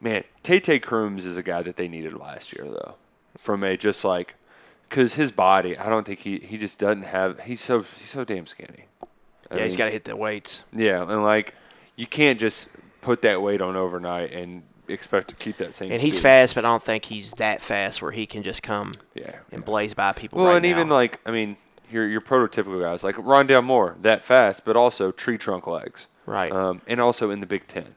man, Tay Tay Crooms is a guy that they needed last year, though, from a just like, because his body, I don't think he he just doesn't have. He's so he's so damn skinny. I yeah, he's got to hit the weights. Yeah, and like you can't just put that weight on overnight and expect to keep that same. And he's fast, but I don't think he's that fast where he can just come Yeah, and blaze by people. Well, right and even like I mean, your your prototypical guys like Rondale Moore, that fast, but also tree trunk legs. Right. Um, and also in the Big Ten,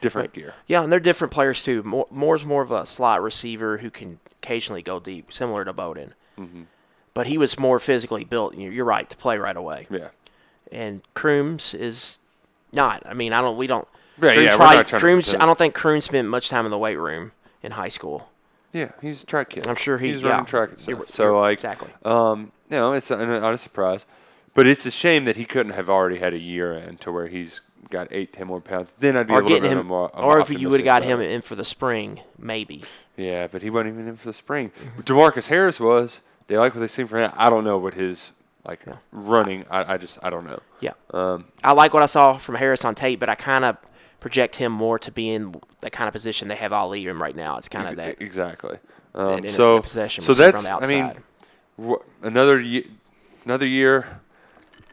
different gear. Yeah, and they're different players too. Moore, Moore's more of a slot receiver who can occasionally go deep, similar to Bowden. Mhm. But he was more physically built. You're right to play right away. Yeah. And Crooms is not. I mean, I don't. We don't. Yeah, Crooms yeah, we're probably- not trying to Crooms. pretend. I don't think Crooms spent much time in the weight room in high school. Yeah, he's a track kid. I'm sure he- he's yeah. running track and You're- stuff. So you're- like exactly. Um, you know, it's a, not a surprise, but it's a shame that he couldn't have already had a year in to where he's got eight, ten more pounds. Then I'd be or a little getting bit him, more. or if you would have got him in for the spring, maybe. Yeah, but he wasn't even in for the spring. Demarcus Harris was. They like what they seen from him. I don't know what his like running. I, I just I don't know. Yeah. Um, I like what I saw from Harris on tape, but I kind of project him more to be in the kind of position they have Ali in right now. It's kind of that. exactly. Um, so possession so that's I mean, wh- another ye- another year,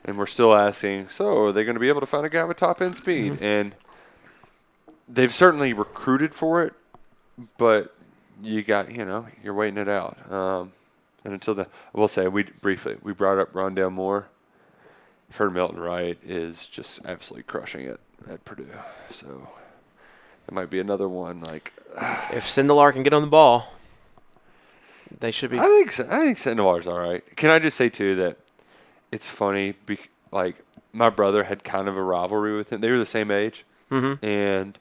and we're still asking. So are they going to be able to find a guy with top end speed? Mm-hmm. And they've certainly recruited for it, but you got you know you're waiting it out. Um, and until the, I will say we briefly we brought up Rondale Moore. I've heard Milton Wright is just absolutely crushing it at Purdue. So it might be another one like [SIGHS] if Sindelar can get on the ball, they should be. I think so. I think Sindelar's all right. Can I just say too that it's funny? Be, like my brother had kind of a rivalry with him. They were the same age, Mhm. and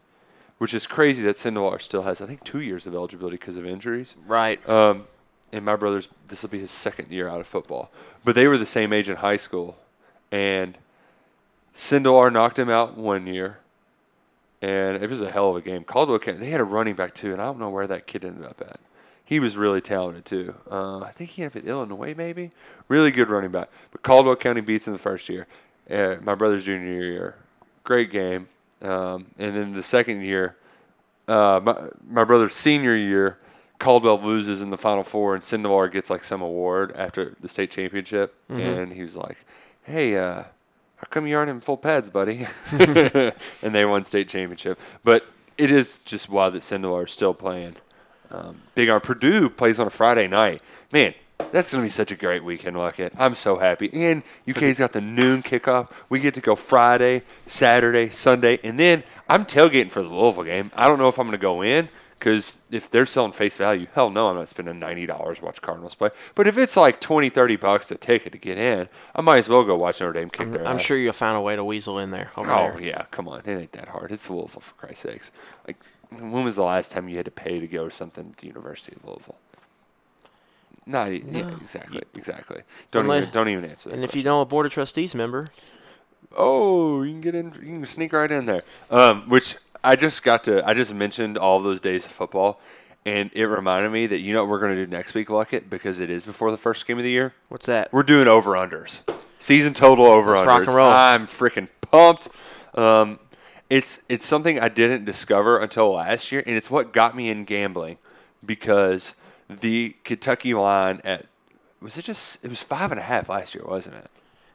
which is crazy that Sandoval still has I think two years of eligibility because of injuries. Right. Um, and my brother's this will be his second year out of football, but they were the same age in high school, and Sindelar knocked him out one year, and it was a hell of a game. Caldwell County, they had a running back too, and I don't know where that kid ended up at. He was really talented too. Uh, I think he ended up at Illinois, maybe. Really good running back. But Caldwell County beats him the first year. Uh, my brother's junior year, great game. Um, and then the second year, uh, my, my brother's senior year, Caldwell loses in the Final Four, and Sindelar gets like some award after the state championship, Mhm. and he was like, "Hey, uh, how come you aren't in full pads, buddy?" [LAUGHS] and they won state championship. But it is just wild that Sindelar is still playing. Um, Big on Purdue plays on a Friday night. Man, that's gonna be such a great weekend, Luckett. I'm so happy. And UK's got the noon kickoff. We get to go Friday, Saturday, Sunday, and then I'm tailgating for the Louisville game. I don't know if I'm gonna go in because if they're selling face value, hell no, I'm not spending ninety dollars to watch Cardinals play. But if it's like 20, 30 bucks a ticket to get in, I might as well go watch Notre Dame kick their I'm ass. sure you'll find a way to weasel in there. Oh there. yeah, come on, it ain't that hard. It's Louisville for Christ's sakes. Like, when was the last time you had to pay to go to something at the University of Louisville? Not e- yeah, exactly, exactly. Don't Unless- even don't even answer that. And if you know a board of trustees member, Oh, you can get in. You can sneak right in there. Um, which I just got to. I just mentioned all those days of football, and it reminded me that you know what we're going to do next week, Luckett, because it is before the first game of the year. What's that? We're doing over unders, season total over unders. rock and roll. I'm freaking pumped. Um, it's it's something I didn't discover until last year, and it's what got me in gambling because the Kentucky line at was it just it was five and a half last year, wasn't it?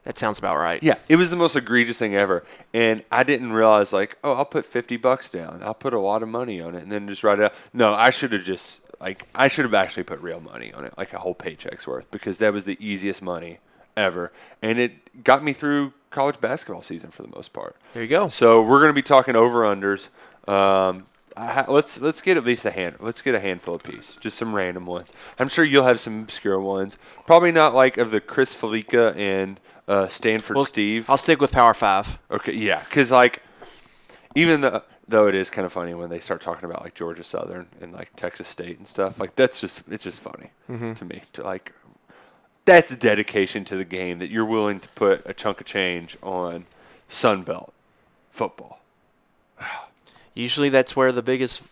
That sounds about right. Yeah, it was the most egregious thing ever, and I didn't realize like, oh, I'll put fifty bucks down. I'll put a lot of money on it, and then just write it out. No, I should have just like I should have actually put real money on it, like a whole paycheck's worth, because that was the easiest money ever, and it got me through college basketball season for the most part. There you go. So we're going to be talking over unders. Um, I, let's let's get at least a hand. Let's get a handful apiece, just some random ones. I'm sure you'll have some obscure ones. Probably not like of the Chris Fallica and uh, Stanford Well, Steve. I'll stick with Power Five. Okay, yeah, because like even though though it is kind of funny when they start talking about like Georgia Southern and like Texas State and stuff. Like that's just it's just funny Mhm. to me to like that's dedication to the game that you're willing to put a chunk of change on Sun Belt football. [SIGHS] Usually, that's where the biggest,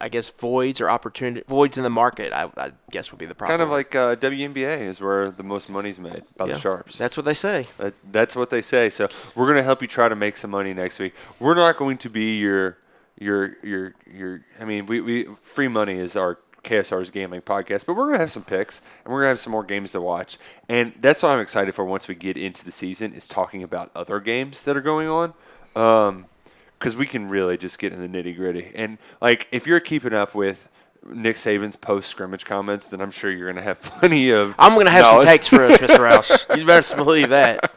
I guess, voids or opportunity voids in the market. I, I guess would be the problem. Kind of like uh, WNBA is where the most money's made by Yeah, the Sharps. That's what they say. That, that's what they say. So we're gonna help you try to make some money next week. We're not going to be your your your your. I mean, we, we free money is our KSR's gambling podcast, but we're gonna have some picks and we're gonna have some more games to watch. And that's what I'm excited for once we get into the season is talking about other games that are going on. Um, because we can really just get in the nitty gritty. And like, if you're keeping up with Nick Saban's post scrimmage comments, then I'm sure you're gonna have [LAUGHS] plenty of. I'm going to have some knowledge. takes for us, Mr. [LAUGHS] Roush. You better believe that.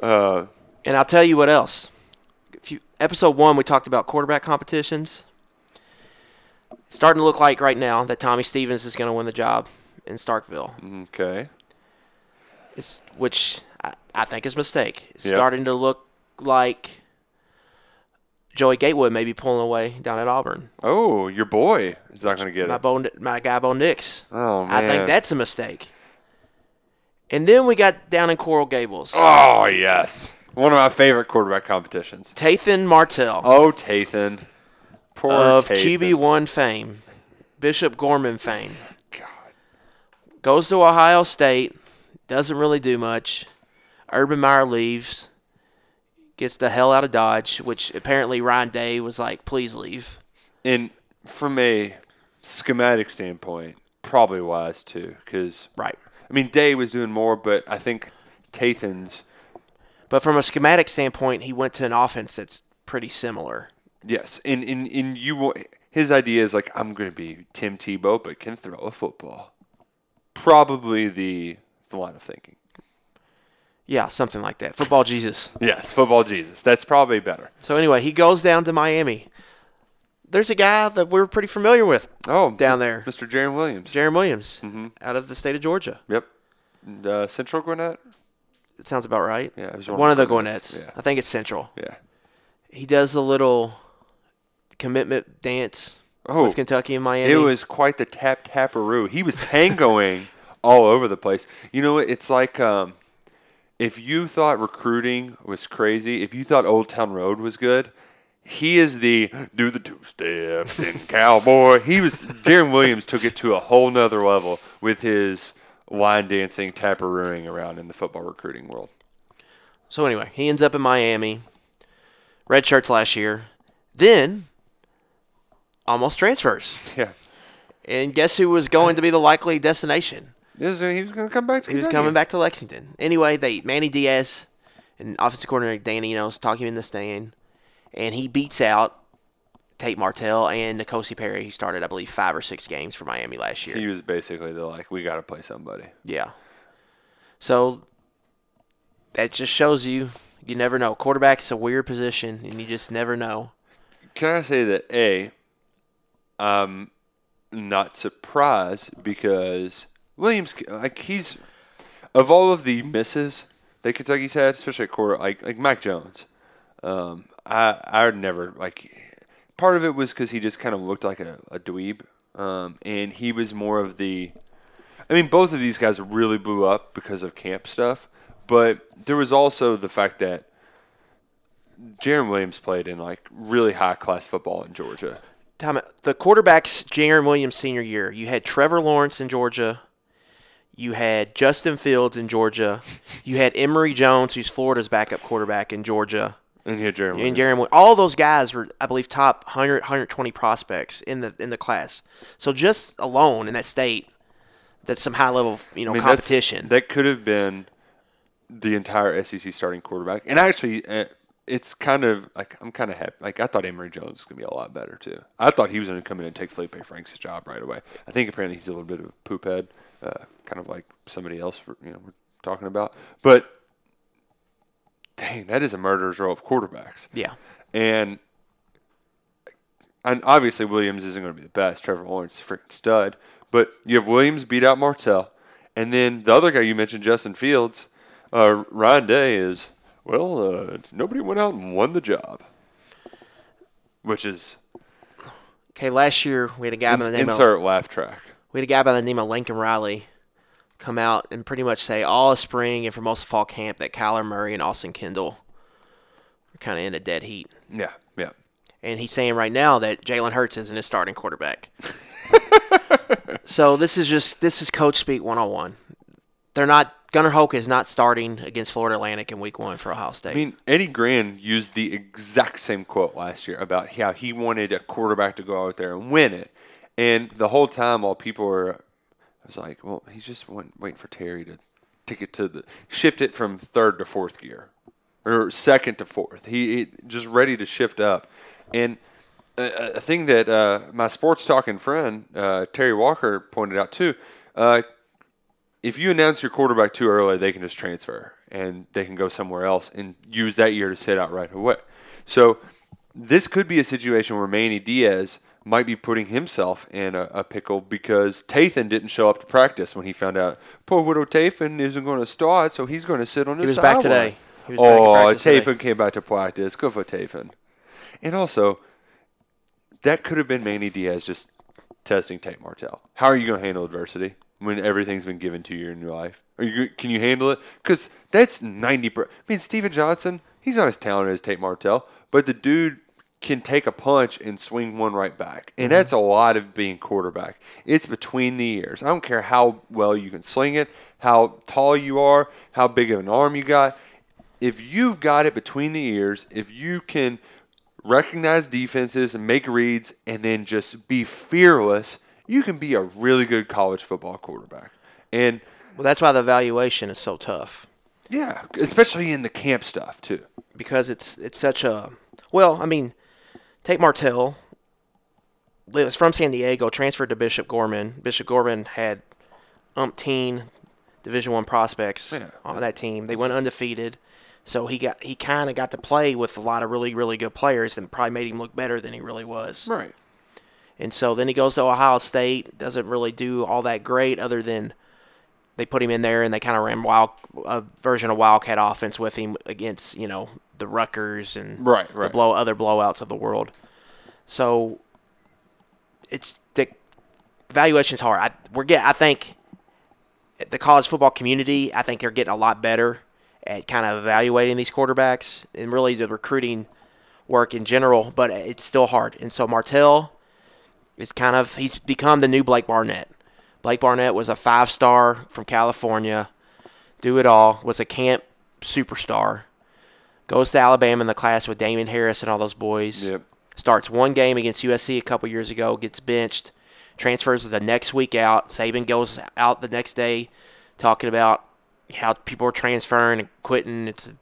Uh, and I'll tell you what else. If you, episode one, we talked about quarterback competitions. It's starting to look like right now that Tommy Stevens is going to win the job in Starkville. Okay. It's, which I, I think is a mistake. It's Yep. starting to look like Joey Gatewood may be pulling away down at Auburn. Oh, your boy is not going to get my it. Bo, my guy Bo Nix. Oh man, I think that's a mistake. And then we got down in Coral Gables. Oh yes, one of my favorite quarterback competitions. Tathan Martell Oh, Tathan. Poor of QB1 fame, Bishop Gorman fame. God goes to Ohio State, doesn't really do much. Urban Meyer leaves, gets the hell out of Dodge, which apparently Ryan Day was like, please leave. And from a schematic standpoint, probably wise too, because right. I mean, Day was doing more, but I think Tathan's But from a schematic standpoint, he went to an offense that's pretty similar. yes, and in in you his idea is like I'm going to be Tim Tebow, but can throw a football. Probably the the line of thinking. Yeah, something like that. Football Jesus. Yes, football Jesus. That's probably better. So anyway, he goes down to Miami. There's a guy that we're pretty familiar with. Oh, down there, Mr. Jarren Williams. Jarren Williams, Mm-hmm. out of the state of Georgia. Yep. Uh, Central Gwinnett. It sounds about right. Yeah, was one, of the Gwinnett's, Gwinnett's. yeah. I think it's Central. Yeah. He does a little commitment dance Oh, with Kentucky and Miami. It was quite the tap taparoo. He was tangoing [LAUGHS] all over the place. You know, it's like um, if you thought recruiting was crazy, if you thought Old Town Road was good, he is the do the two step and [LAUGHS] cowboy. He was Jarren Williams took it to a whole nother level with his line dancing, taparooing around in the football recruiting world. So anyway, he ends up in Miami. Red shirts last year. Then almost transfers. Yeah. And guess who was going to be the likely destination? He was, he was going to come back to He was Kentucky. coming back to Lexington. Anyway, they Manny Diaz and offensive coordinator Danny Enos talk him in the stand, and he beats out Tate Martell and N'Kosi Perry. He started, I believe, five or six games for Miami last year. He was basically the like, we got to play somebody. Yeah. So that just shows you you never know. Quarterback's a weird position, and you just never know. Can I say that a, I'm not surprised because Williams, like he's of all of the misses that Kentucky's had, especially at quarter, like like Mac Jones. Um, I I never like. Part of it was because he just kind of looked like a, a dweeb, um, and he was more of the. I mean, both of these guys really blew up because of camp stuff, but there was also the fact that Jarren Williams played in like really high class football in Georgia. Time the quarterbacks Jarren Williams senior year. You had Trevor Lawrence in Georgia. You had Justin Fields in Georgia. You had Emory Jones, who's Florida's backup quarterback in Georgia. And you had Jarren And Wi- all those guys were, I believe, top 100, 120 prospects in the in the class. So just alone in that state, that's some high level, you know, I mean, competition. That could have been the entire SEC starting quarterback. And actually, uh, it's kind of like I'm kind of happy. Like I thought Emory Jones was gonna be a lot better too. I thought he was gonna come in and take Felipe Franks' job right away. I think apparently he's a little bit of a poop head, uh, kind of like somebody else you know we're talking about. But dang, that is a murderer's row of quarterbacks. Yeah. And and obviously Williams isn't going to be the best. Trevor Lawrence is a freaking stud. But you have Williams beat out Martell. And then the other guy you mentioned, Justin Fields, uh, Ryan Day is, well, uh, nobody went out and won the job. Which is. Okay, last year we had a guy by the name insert of laugh track. We had a guy by the name of Lincoln Riley come out and pretty much say all of spring and for most of fall camp that Kyler Murray and Austin Kendall are kind of in a dead heat. Yeah, yeah. And he's saying right now that Jalen Hurts isn't his starting quarterback. [LAUGHS] so this is just this is coach speak one on one. They're not Gunnar Hoak is not starting against Florida Atlantic in week one for Ohio State. I mean, Eddie Gran used the exact same quote last year about how he wanted a quarterback to go out there and win it. And the whole time while people were, I was like, well, he's just waiting for Terry to take it to the, shift it from third to fourth gear or second to fourth. He, he just ready to shift up. And a, a thing that uh, my sports talking friend, uh, Terry Walker, pointed out too, uh, if you announce your quarterback too early, they can just transfer and they can go somewhere else and use that year to sit out right away. So this could be a situation where Manny Diaz might be putting himself in a, a pickle because Tathan didn't show up to practice when he found out poor widow Tathan isn't going to start, so he's going to sit on He the was back today. He was oh. Tathan came back to practice. Good for Tathan. And also, that could have been Manny Diaz just testing Tate Martell. How are you going to handle adversity when everything's been given to you in your life? Are you can you handle it? Because that's ninety. Per- I mean, Stephen Johnson, he's not as talented as Tate Martell, but the dude can take a punch and swing one right back, and mm-hmm. that's a lot of being quarterback. It's between the ears. I don't care how well you can sling it, how tall you are, how big of an arm you got. If you've got it between the ears, if you can recognize defenses and make reads and then just be fearless, you can be a really good college football quarterback. And well, that's why the evaluation is so tough. yeah, especially in the camp stuff too. because it's it's such a well. I mean, take Martell. Was from San Diego, transferred to Bishop Gorman. Bishop Gorman had umpteen Division One prospects Yeah. on that team. They went undefeated, so he got he kind of got to play with a lot of really really good players, and probably made him look better than he really was. Right. And so then he goes to Ohio State, doesn't really do all that great, other than they put him in there and they kind of ran wild a version of Wildcat offense with him against you know the Rutgers and Right, the blow other blowouts of the world. So it's the evaluation's hard. I we're get I think the college football community I think they're getting a lot better at kind of evaluating these quarterbacks and really the recruiting work in general, but it's still hard. And so Martell is kind of he's become the new Blake Barnett. Blake Barnett was a five star from California, do it all, was a camp superstar. Goes to Alabama in the class with Damien Harris and all those boys. Yep. Starts one game against USC a couple years ago, gets benched, transfers the next week out. Saban goes out the next day talking about how people are transferring and quitting. It's a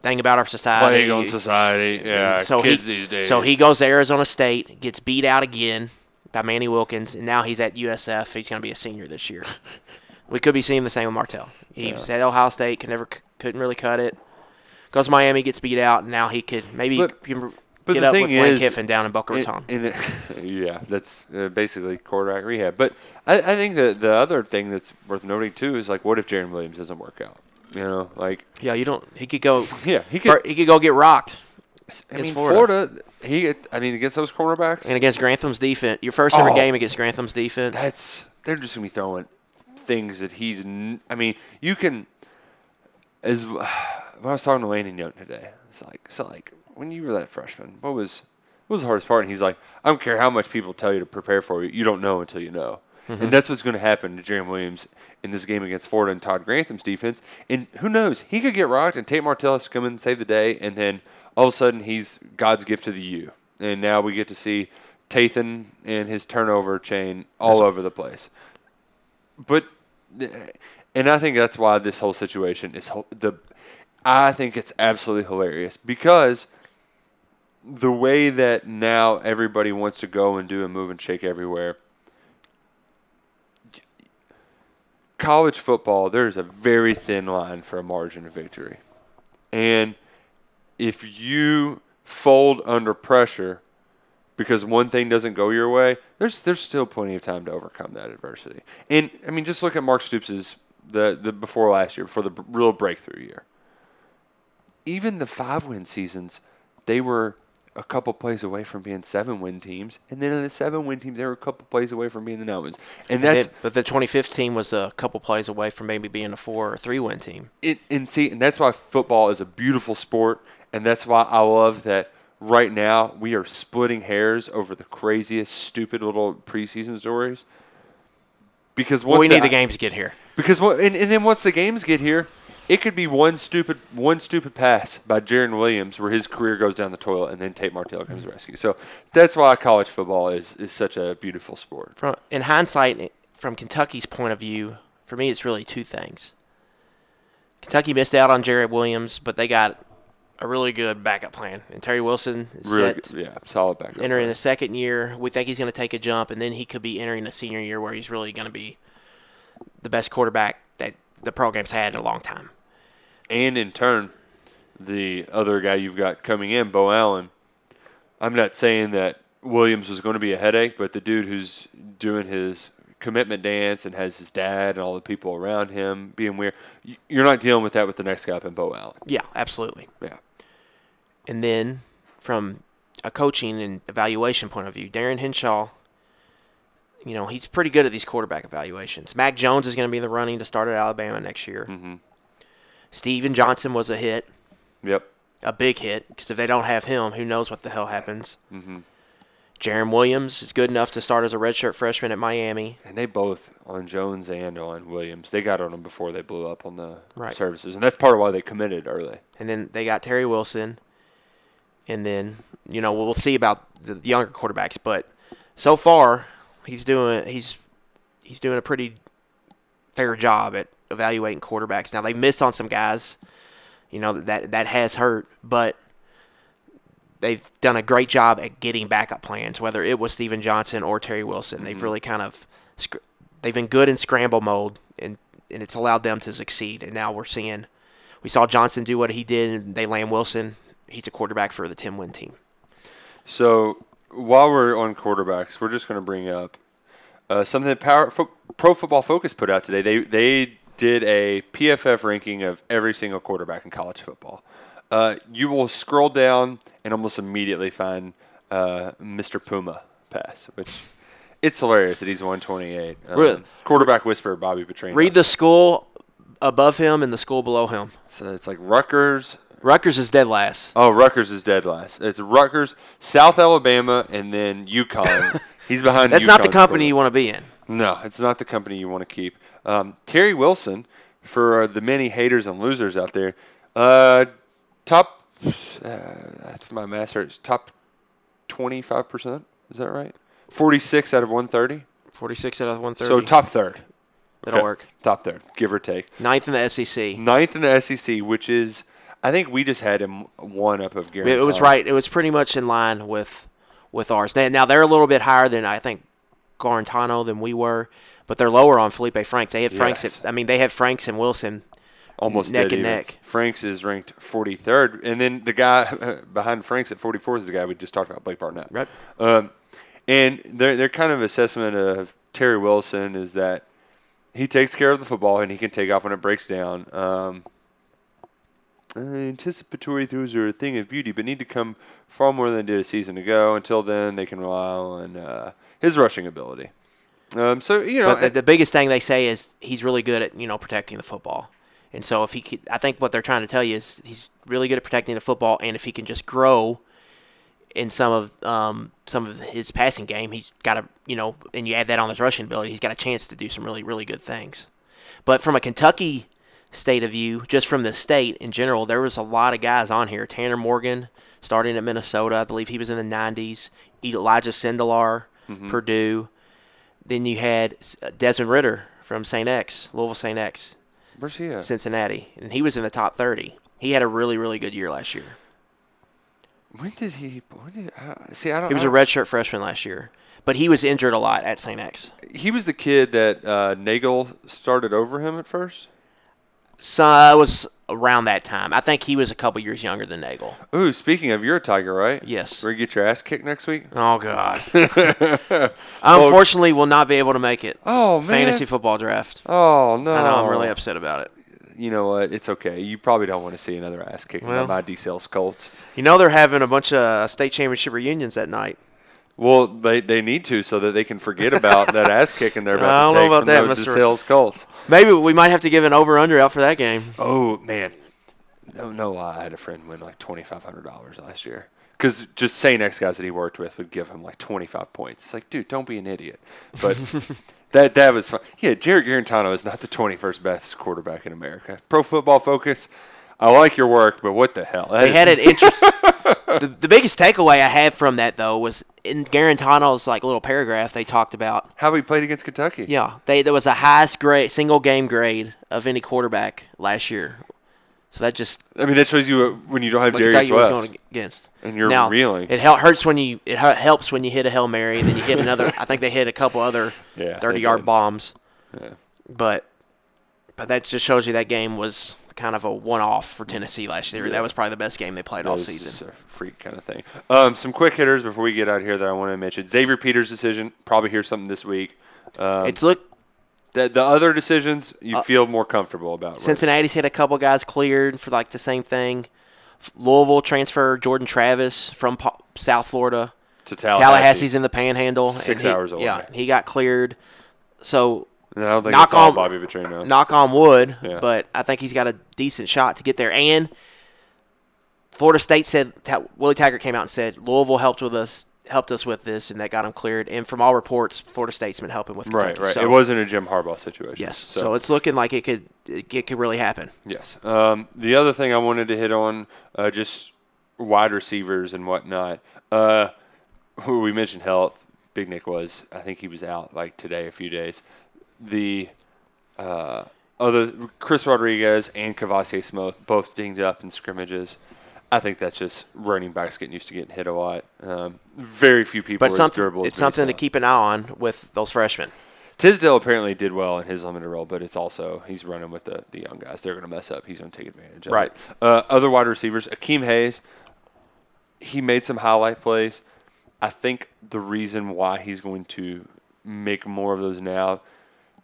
thing about our society. Plague on society. Yeah, So kids he, these days. So he goes to Arizona State, gets beat out again by Manny Wilkins, and now he's at USF. He's going to be a senior this year. [LAUGHS] we could be seeing the same with Martell. He was at Ohio State, could never couldn't really cut it. To Miami, gets beat out, and now he could maybe But- but get the up thing with Lane is- Kiffin down in Boca Raton. it- [LAUGHS] yeah, that's uh, basically quarterback rehab. But I, I think that the other thing that's worth noting too is like, what if Jarren Williams doesn't work out? You know, like yeah, you don't. He could go. [LAUGHS] yeah, he could. he could go get rocked. I mean, Florida. Florida. He, I mean, against those cornerbacks, And against Grantham's defense, your first ever Oh. game against Grantham's defense. that's they're just gonna be throwing things that he's. I mean, you can. As when I was talking to Landon Young today, it's like so like when you were that freshman, what was what was the hardest part? And he's like, I don't care how much people tell you to prepare for you, you don't know until you know. And that's what's going to happen to Jarren Williams in this game against Florida and Todd Grantham's defense. And who knows? He could get rocked, and Tate Martell has to come in and save the day, and then all of a sudden he's God's gift to the U. And now we get to see Tathan and his turnover chain all over the place. But uh, And I think that's why this whole situation is the. I think it's absolutely hilarious because the way that now everybody wants to go and do a move and shake everywhere. College football, there's a very thin line for a margin of victory. And if you fold under pressure because one thing doesn't go your way, there's there's still plenty of time to overcome that adversity. And I mean, just look at Mark Stoops' the the before last year, before the real breakthrough year. Even the five win seasons, they were a couple plays away from being seven win teams, and then in the seven win teams, they were a couple plays away from being the nine wins. And that's Then- but the 2015 was a couple plays away from maybe being a four or three win team. it and see and that's why football is a beautiful sport and that's why I love that right now we are splitting hairs over the craziest stupid little preseason stories because once Well, we the- need the games to get here. because what and, and then once the games get here it could be one stupid one stupid pass by Jarren Williams where his career goes down the toilet and then Tate Martell comes to rescue so that's why college football is, is such a beautiful sport From in hindsight, from Kentucky's point of view, for me, it's really two things. Kentucky missed out on Jared Williams, but they got a really good backup plan. And Terry Wilson is really set good, yeah solid backup entering player. a second year. We think he's going to take a jump, and then he could be entering a senior year where he's really going to be the best quarterback that the program's had in a long time. And in turn, the other guy you've got coming in, Beau Allen. I'm not saying that Williams was going to be a headache, but the dude who's doing his commitment dance and has his dad and all the people around him being weird, you're not dealing with that with the next guy up in Beau Allen. Yeah, absolutely. Yeah. And then from a coaching and evaluation point of view, Darin Hinshaw, you know, he's pretty good at these quarterback evaluations. Mac Jones is going to be the running to start at Alabama next year. Mm-hmm. Stephen Johnson was a hit, Yep. a big hit, because if they don't have him, who knows what the hell happens. Mm-hmm. Jarren Williams is good enough to start as a redshirt freshman at Miami. And they both on Jones and on Williams. They got on them before they blew up on the Right. services, and that's part of why they committed early. And then they got Terry Wilson. And then, you know, we'll see about the younger quarterbacks, but so far he's doing he's he's doing a pretty fair job at evaluating quarterbacks. Now they missed on some guys, you know, that that has hurt, but they've done a great job at getting backup plans, whether it was Stephen Johnson or Terry Wilson. They've Mhm. really kind of they've been good in scramble mode and and it's allowed them to succeed. And now we're seeing we saw Johnson do what he did and they land Wilson. He's a quarterback for the 10 win team. So while we're on quarterbacks, we're just going to bring up uh, something that Power Fo- Pro Football Focus put out today. They they did a PFF ranking of every single quarterback in college football. Uh, you will scroll down and almost immediately find uh, Mr. Puma pass, which it's hilarious that he's 128. Um, Really? Quarterback whisperer Bobby Petrino. Read the school above him and the school below him. So it's like Rutgers. Rutgers is dead last. Oh, Rutgers is dead last. It's Rutgers, South Alabama, and then UConn. [LAUGHS] He's behind. That's not the UConn's company you want to be in. No, it's not the company you want to keep. Um, Terry Wilson, for the many haters and losers out there, uh, top, uh, that's my master, it's top 25%. Is that right? 46 out of 130. 46 out of 130. So top third. That'll work. Top third, give or take. Ninth in the SEC. Ninth in the SEC, which is, I think we just had him one up of Gary. It was right. It was pretty much in line with with ours. Now, now they're a little bit higher than I think Guarantano than we were, but they're lower on Felipe Franks. They had Franks. Yes. At, I mean, they had Franks and Wilson almost neck and even. neck. Franks is ranked 43rd, and then the guy [LAUGHS] behind Franks at 44th is the guy we just talked about, Blake Barnett. Right. Um, and their their kind of assessment of Terry Wilson is that he takes care of the football and he can take off when it breaks down. Um, anticipatory throws are a thing of beauty, but need to come far more than they did a season ago. Until then, they can rely on uh, his rushing ability. Um, so you know, the, the biggest thing they say is he's really good at you know protecting the football. And so if he, could, I think what they're trying to tell you is he's really good at protecting the football, and if he can just grow in some of um, some of his passing game, he's got a you know, and you add that on his rushing ability, he's got a chance to do some really really good things. But from a Kentucky state of view, just from the state in general, there was a lot of guys on here. Tanner Morgan, starting at Minnesota, I believe he was in the '90s. Elijah Sindelar, Mhm. Purdue. Then you had uh, Desmond Ridder from St. X, Louisville St. X. Where's he at? Cincinnati, and he was in the top 30. He had a really, really good year last year. When did he? When did, uh, see, I don't. He was I a don't- redshirt freshman last year, but he was injured a lot at St. X. He was the kid that uh, Nagel started over him at first. So I was around that time. I think he was a couple years younger than Nagel. Ooh, speaking of, you're a Tiger, right? Yes. We're gonna get your ass kicked next week. Oh God. [LAUGHS] I unfortunately will not be able to make it. Oh, man. Fantasy football draft. Oh no! I know. I'm really upset about it. You know what? It's okay. You probably don't want to see another ass kicking Well. by my DeSales Colts. You know they're having a bunch of state championship reunions that night. Well, they, they need to so that they can forget about that [LAUGHS] ass kicking they're I about don't to know take about from that, those Mr. DeSales Colts. Maybe we might have to give an over under out for that game. Oh man, no, no lie. I had a friend win like twenty five hundred dollars last year because just St. X guys that he worked with would give him like twenty five points. It's like, dude, don't be an idiot. But [LAUGHS] that that was fun. Yeah, Jarrett Guarantano is not the twenty first best quarterback in America. Pro Football Focus. I like your work, but what the hell? That They had an [LAUGHS] interest. The, the biggest takeaway I had from that though was in Guarantano's like little paragraph they talked about how he played against Kentucky. Yeah, they there was the highest grade single game grade of any quarterback last year. So that just I mean, that shows you when you don't have Darius Kentucky was West. going against. And you're now, reeling. It hel- hurts when you it helps when you hit a hail mary and then you hit another. I think they hit a couple other [LAUGHS] Yeah, thirty yard did. bombs. Yeah. But but that just shows you that game was kind of a one off for Tennessee last year. Yeah. That was probably the best game they played all That was season. freak kind of thing. Um, some quick hitters before we get out here that I want to mention. Xavier Peters' decision. Probably hear something this week. Um, It's look the, the other decisions you Uh, feel more comfortable about. right? Cincinnati's had a couple guys cleared for like the same thing. Louisville transfer Jordan Travis from Po- South Florida To Tallahassee. Tallahassee's in the Panhandle. Six he- hours away. Yeah, he got cleared. So I don't think knock on Bobby Petrino. knock on wood, Yeah. but I think he's got a decent shot to get there. And Florida State said Willie Taggart came out and said Louisville helped with us, helped us with this, and that got him cleared. And from all reports, Florida State's been helping with Right, Kentucky. right. So, it wasn't a Jim Harbaugh situation. yes, so. it's looking like it could it could really happen. Yes. Um, the other thing I wanted to hit on, uh, just wide receivers and whatnot. Uh, [LAUGHS] we mentioned health. Big Nick was. I think he was out like today, a few days. The uh, other Chris Rodriguez and Kavosiey Smoke both dinged up in scrimmages. I think that's just running backs getting used to getting hit a lot. Um, very few people But are something, durable. it's something to keep an eye on with those freshmen. Tisdale apparently did well in his limited role, but it's also he's running with the, the young guys. They're going to mess up. He's going to take advantage of Right. it. Uh, other wide receivers, Akeem Hayes, he made some highlight plays. I think the reason why he's going to make more of those now,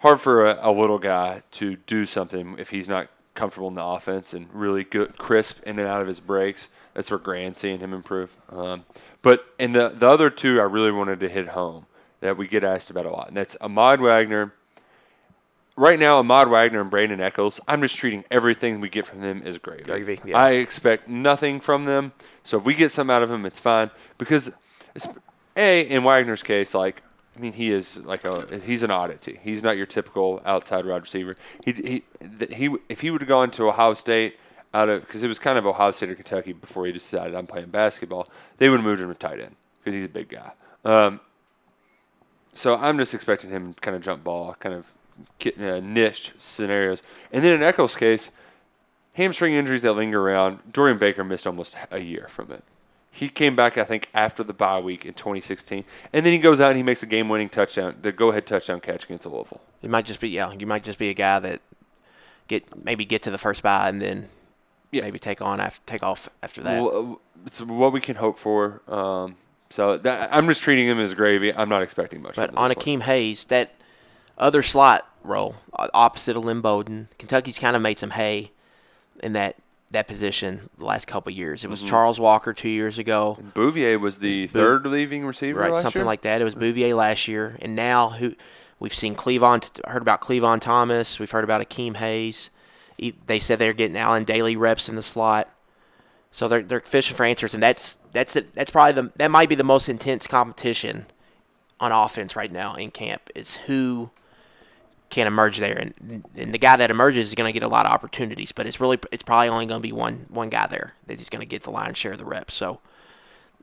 hard for a, a little guy to do something if he's not comfortable in the offense and really good, crisp in and out of his breaks. That's where Gran's seeing him improve. Um, but and the the other two, I really wanted to hit home that we get asked about a lot, and that's Ahmad Wagner. Right now, Ahmad Wagner and Brandin Echols, I'm just treating everything we get from them as gravy. Gravy, yeah. I expect nothing from them. So if we get some out of them, it's fine. Because, A, in Wagner's case, like, I mean, he is like a he's an oddity. He's not your typical outside wide receiver. He he he if he would have gone to Ohio State out of because it was kind of Ohio State or Kentucky before he decided I'm playing basketball, they would have moved him to tight end because he's a big guy. Um, so I'm just expecting him to kind of jump ball, kind of uh, niche scenarios. And then in Echols' case, hamstring injuries that linger around. Dorian Baker missed almost a year from it. He came back, I think, after the bye week in 2016, and then he goes out and he makes a game-winning touchdown, the go-ahead touchdown catch against Louisville. It might just be yeah, you might just be a guy that get maybe get to the first bye and then maybe take on after take off after that. Well, uh, it's what we can hope for. Um, so that, I'm just treating him as gravy. I'm not expecting much. But on. Akeem Hayes, that other slot role opposite of Lynn Bowden, Kentucky's kind of made some hay in that that position the last couple of years. It was Mhm. Charles Walker two years ago. Bouvier was the Bou- third leaving receiver right? something year? like that. It was Bouvier last year, and now who we've seen Clevan heard about Clevan Thomas. We've heard about Akeem Hayes. They said they're getting Allen Dailey reps in the slot, so they're they're fishing for answers, and that's that's it. That's probably the that might be the most intense competition on offense right now in camp is who can emerge there, and and the guy that emerges is going to get a lot of opportunities, but it's really it's probably only going to be one one guy there that he's going to get the lion's share of the reps. So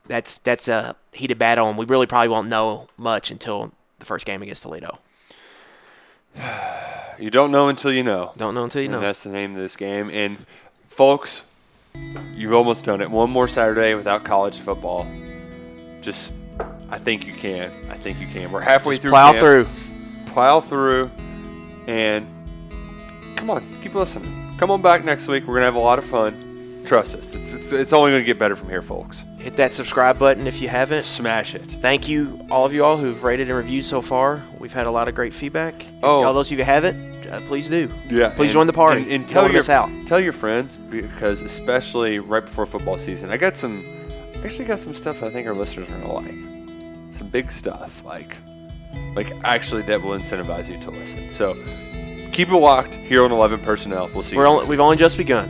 that's that's a heated battle, and we really probably won't know much until the first game against Toledo. You don't know until you know. Don't know until you And know. that's the name of this game. And folks, you've almost done it. One more Saturday without college football. Just, I think you can. I think you can. We're halfway Just through. plow camp. through. Plow through, and come on, keep listening. Come on back next week. We're gonna have a lot of fun. Trust us. It's it's, it's only gonna get better from here, folks. Hit that subscribe button if you haven't. Smash it. Thank you, all of you all who've rated and reviewed so far. We've had a lot of great feedback. Oh. all those of you who haven't, uh, please do. Yeah. Please and- join the party. And, and tell your out. tell your friends because especially right before football season, I got some actually got some stuff I think our listeners are gonna like. Some big stuff like like actually that will incentivize you to listen. So keep it locked here on Eleven Personnel. We'll see. We're you only, we've only just begun.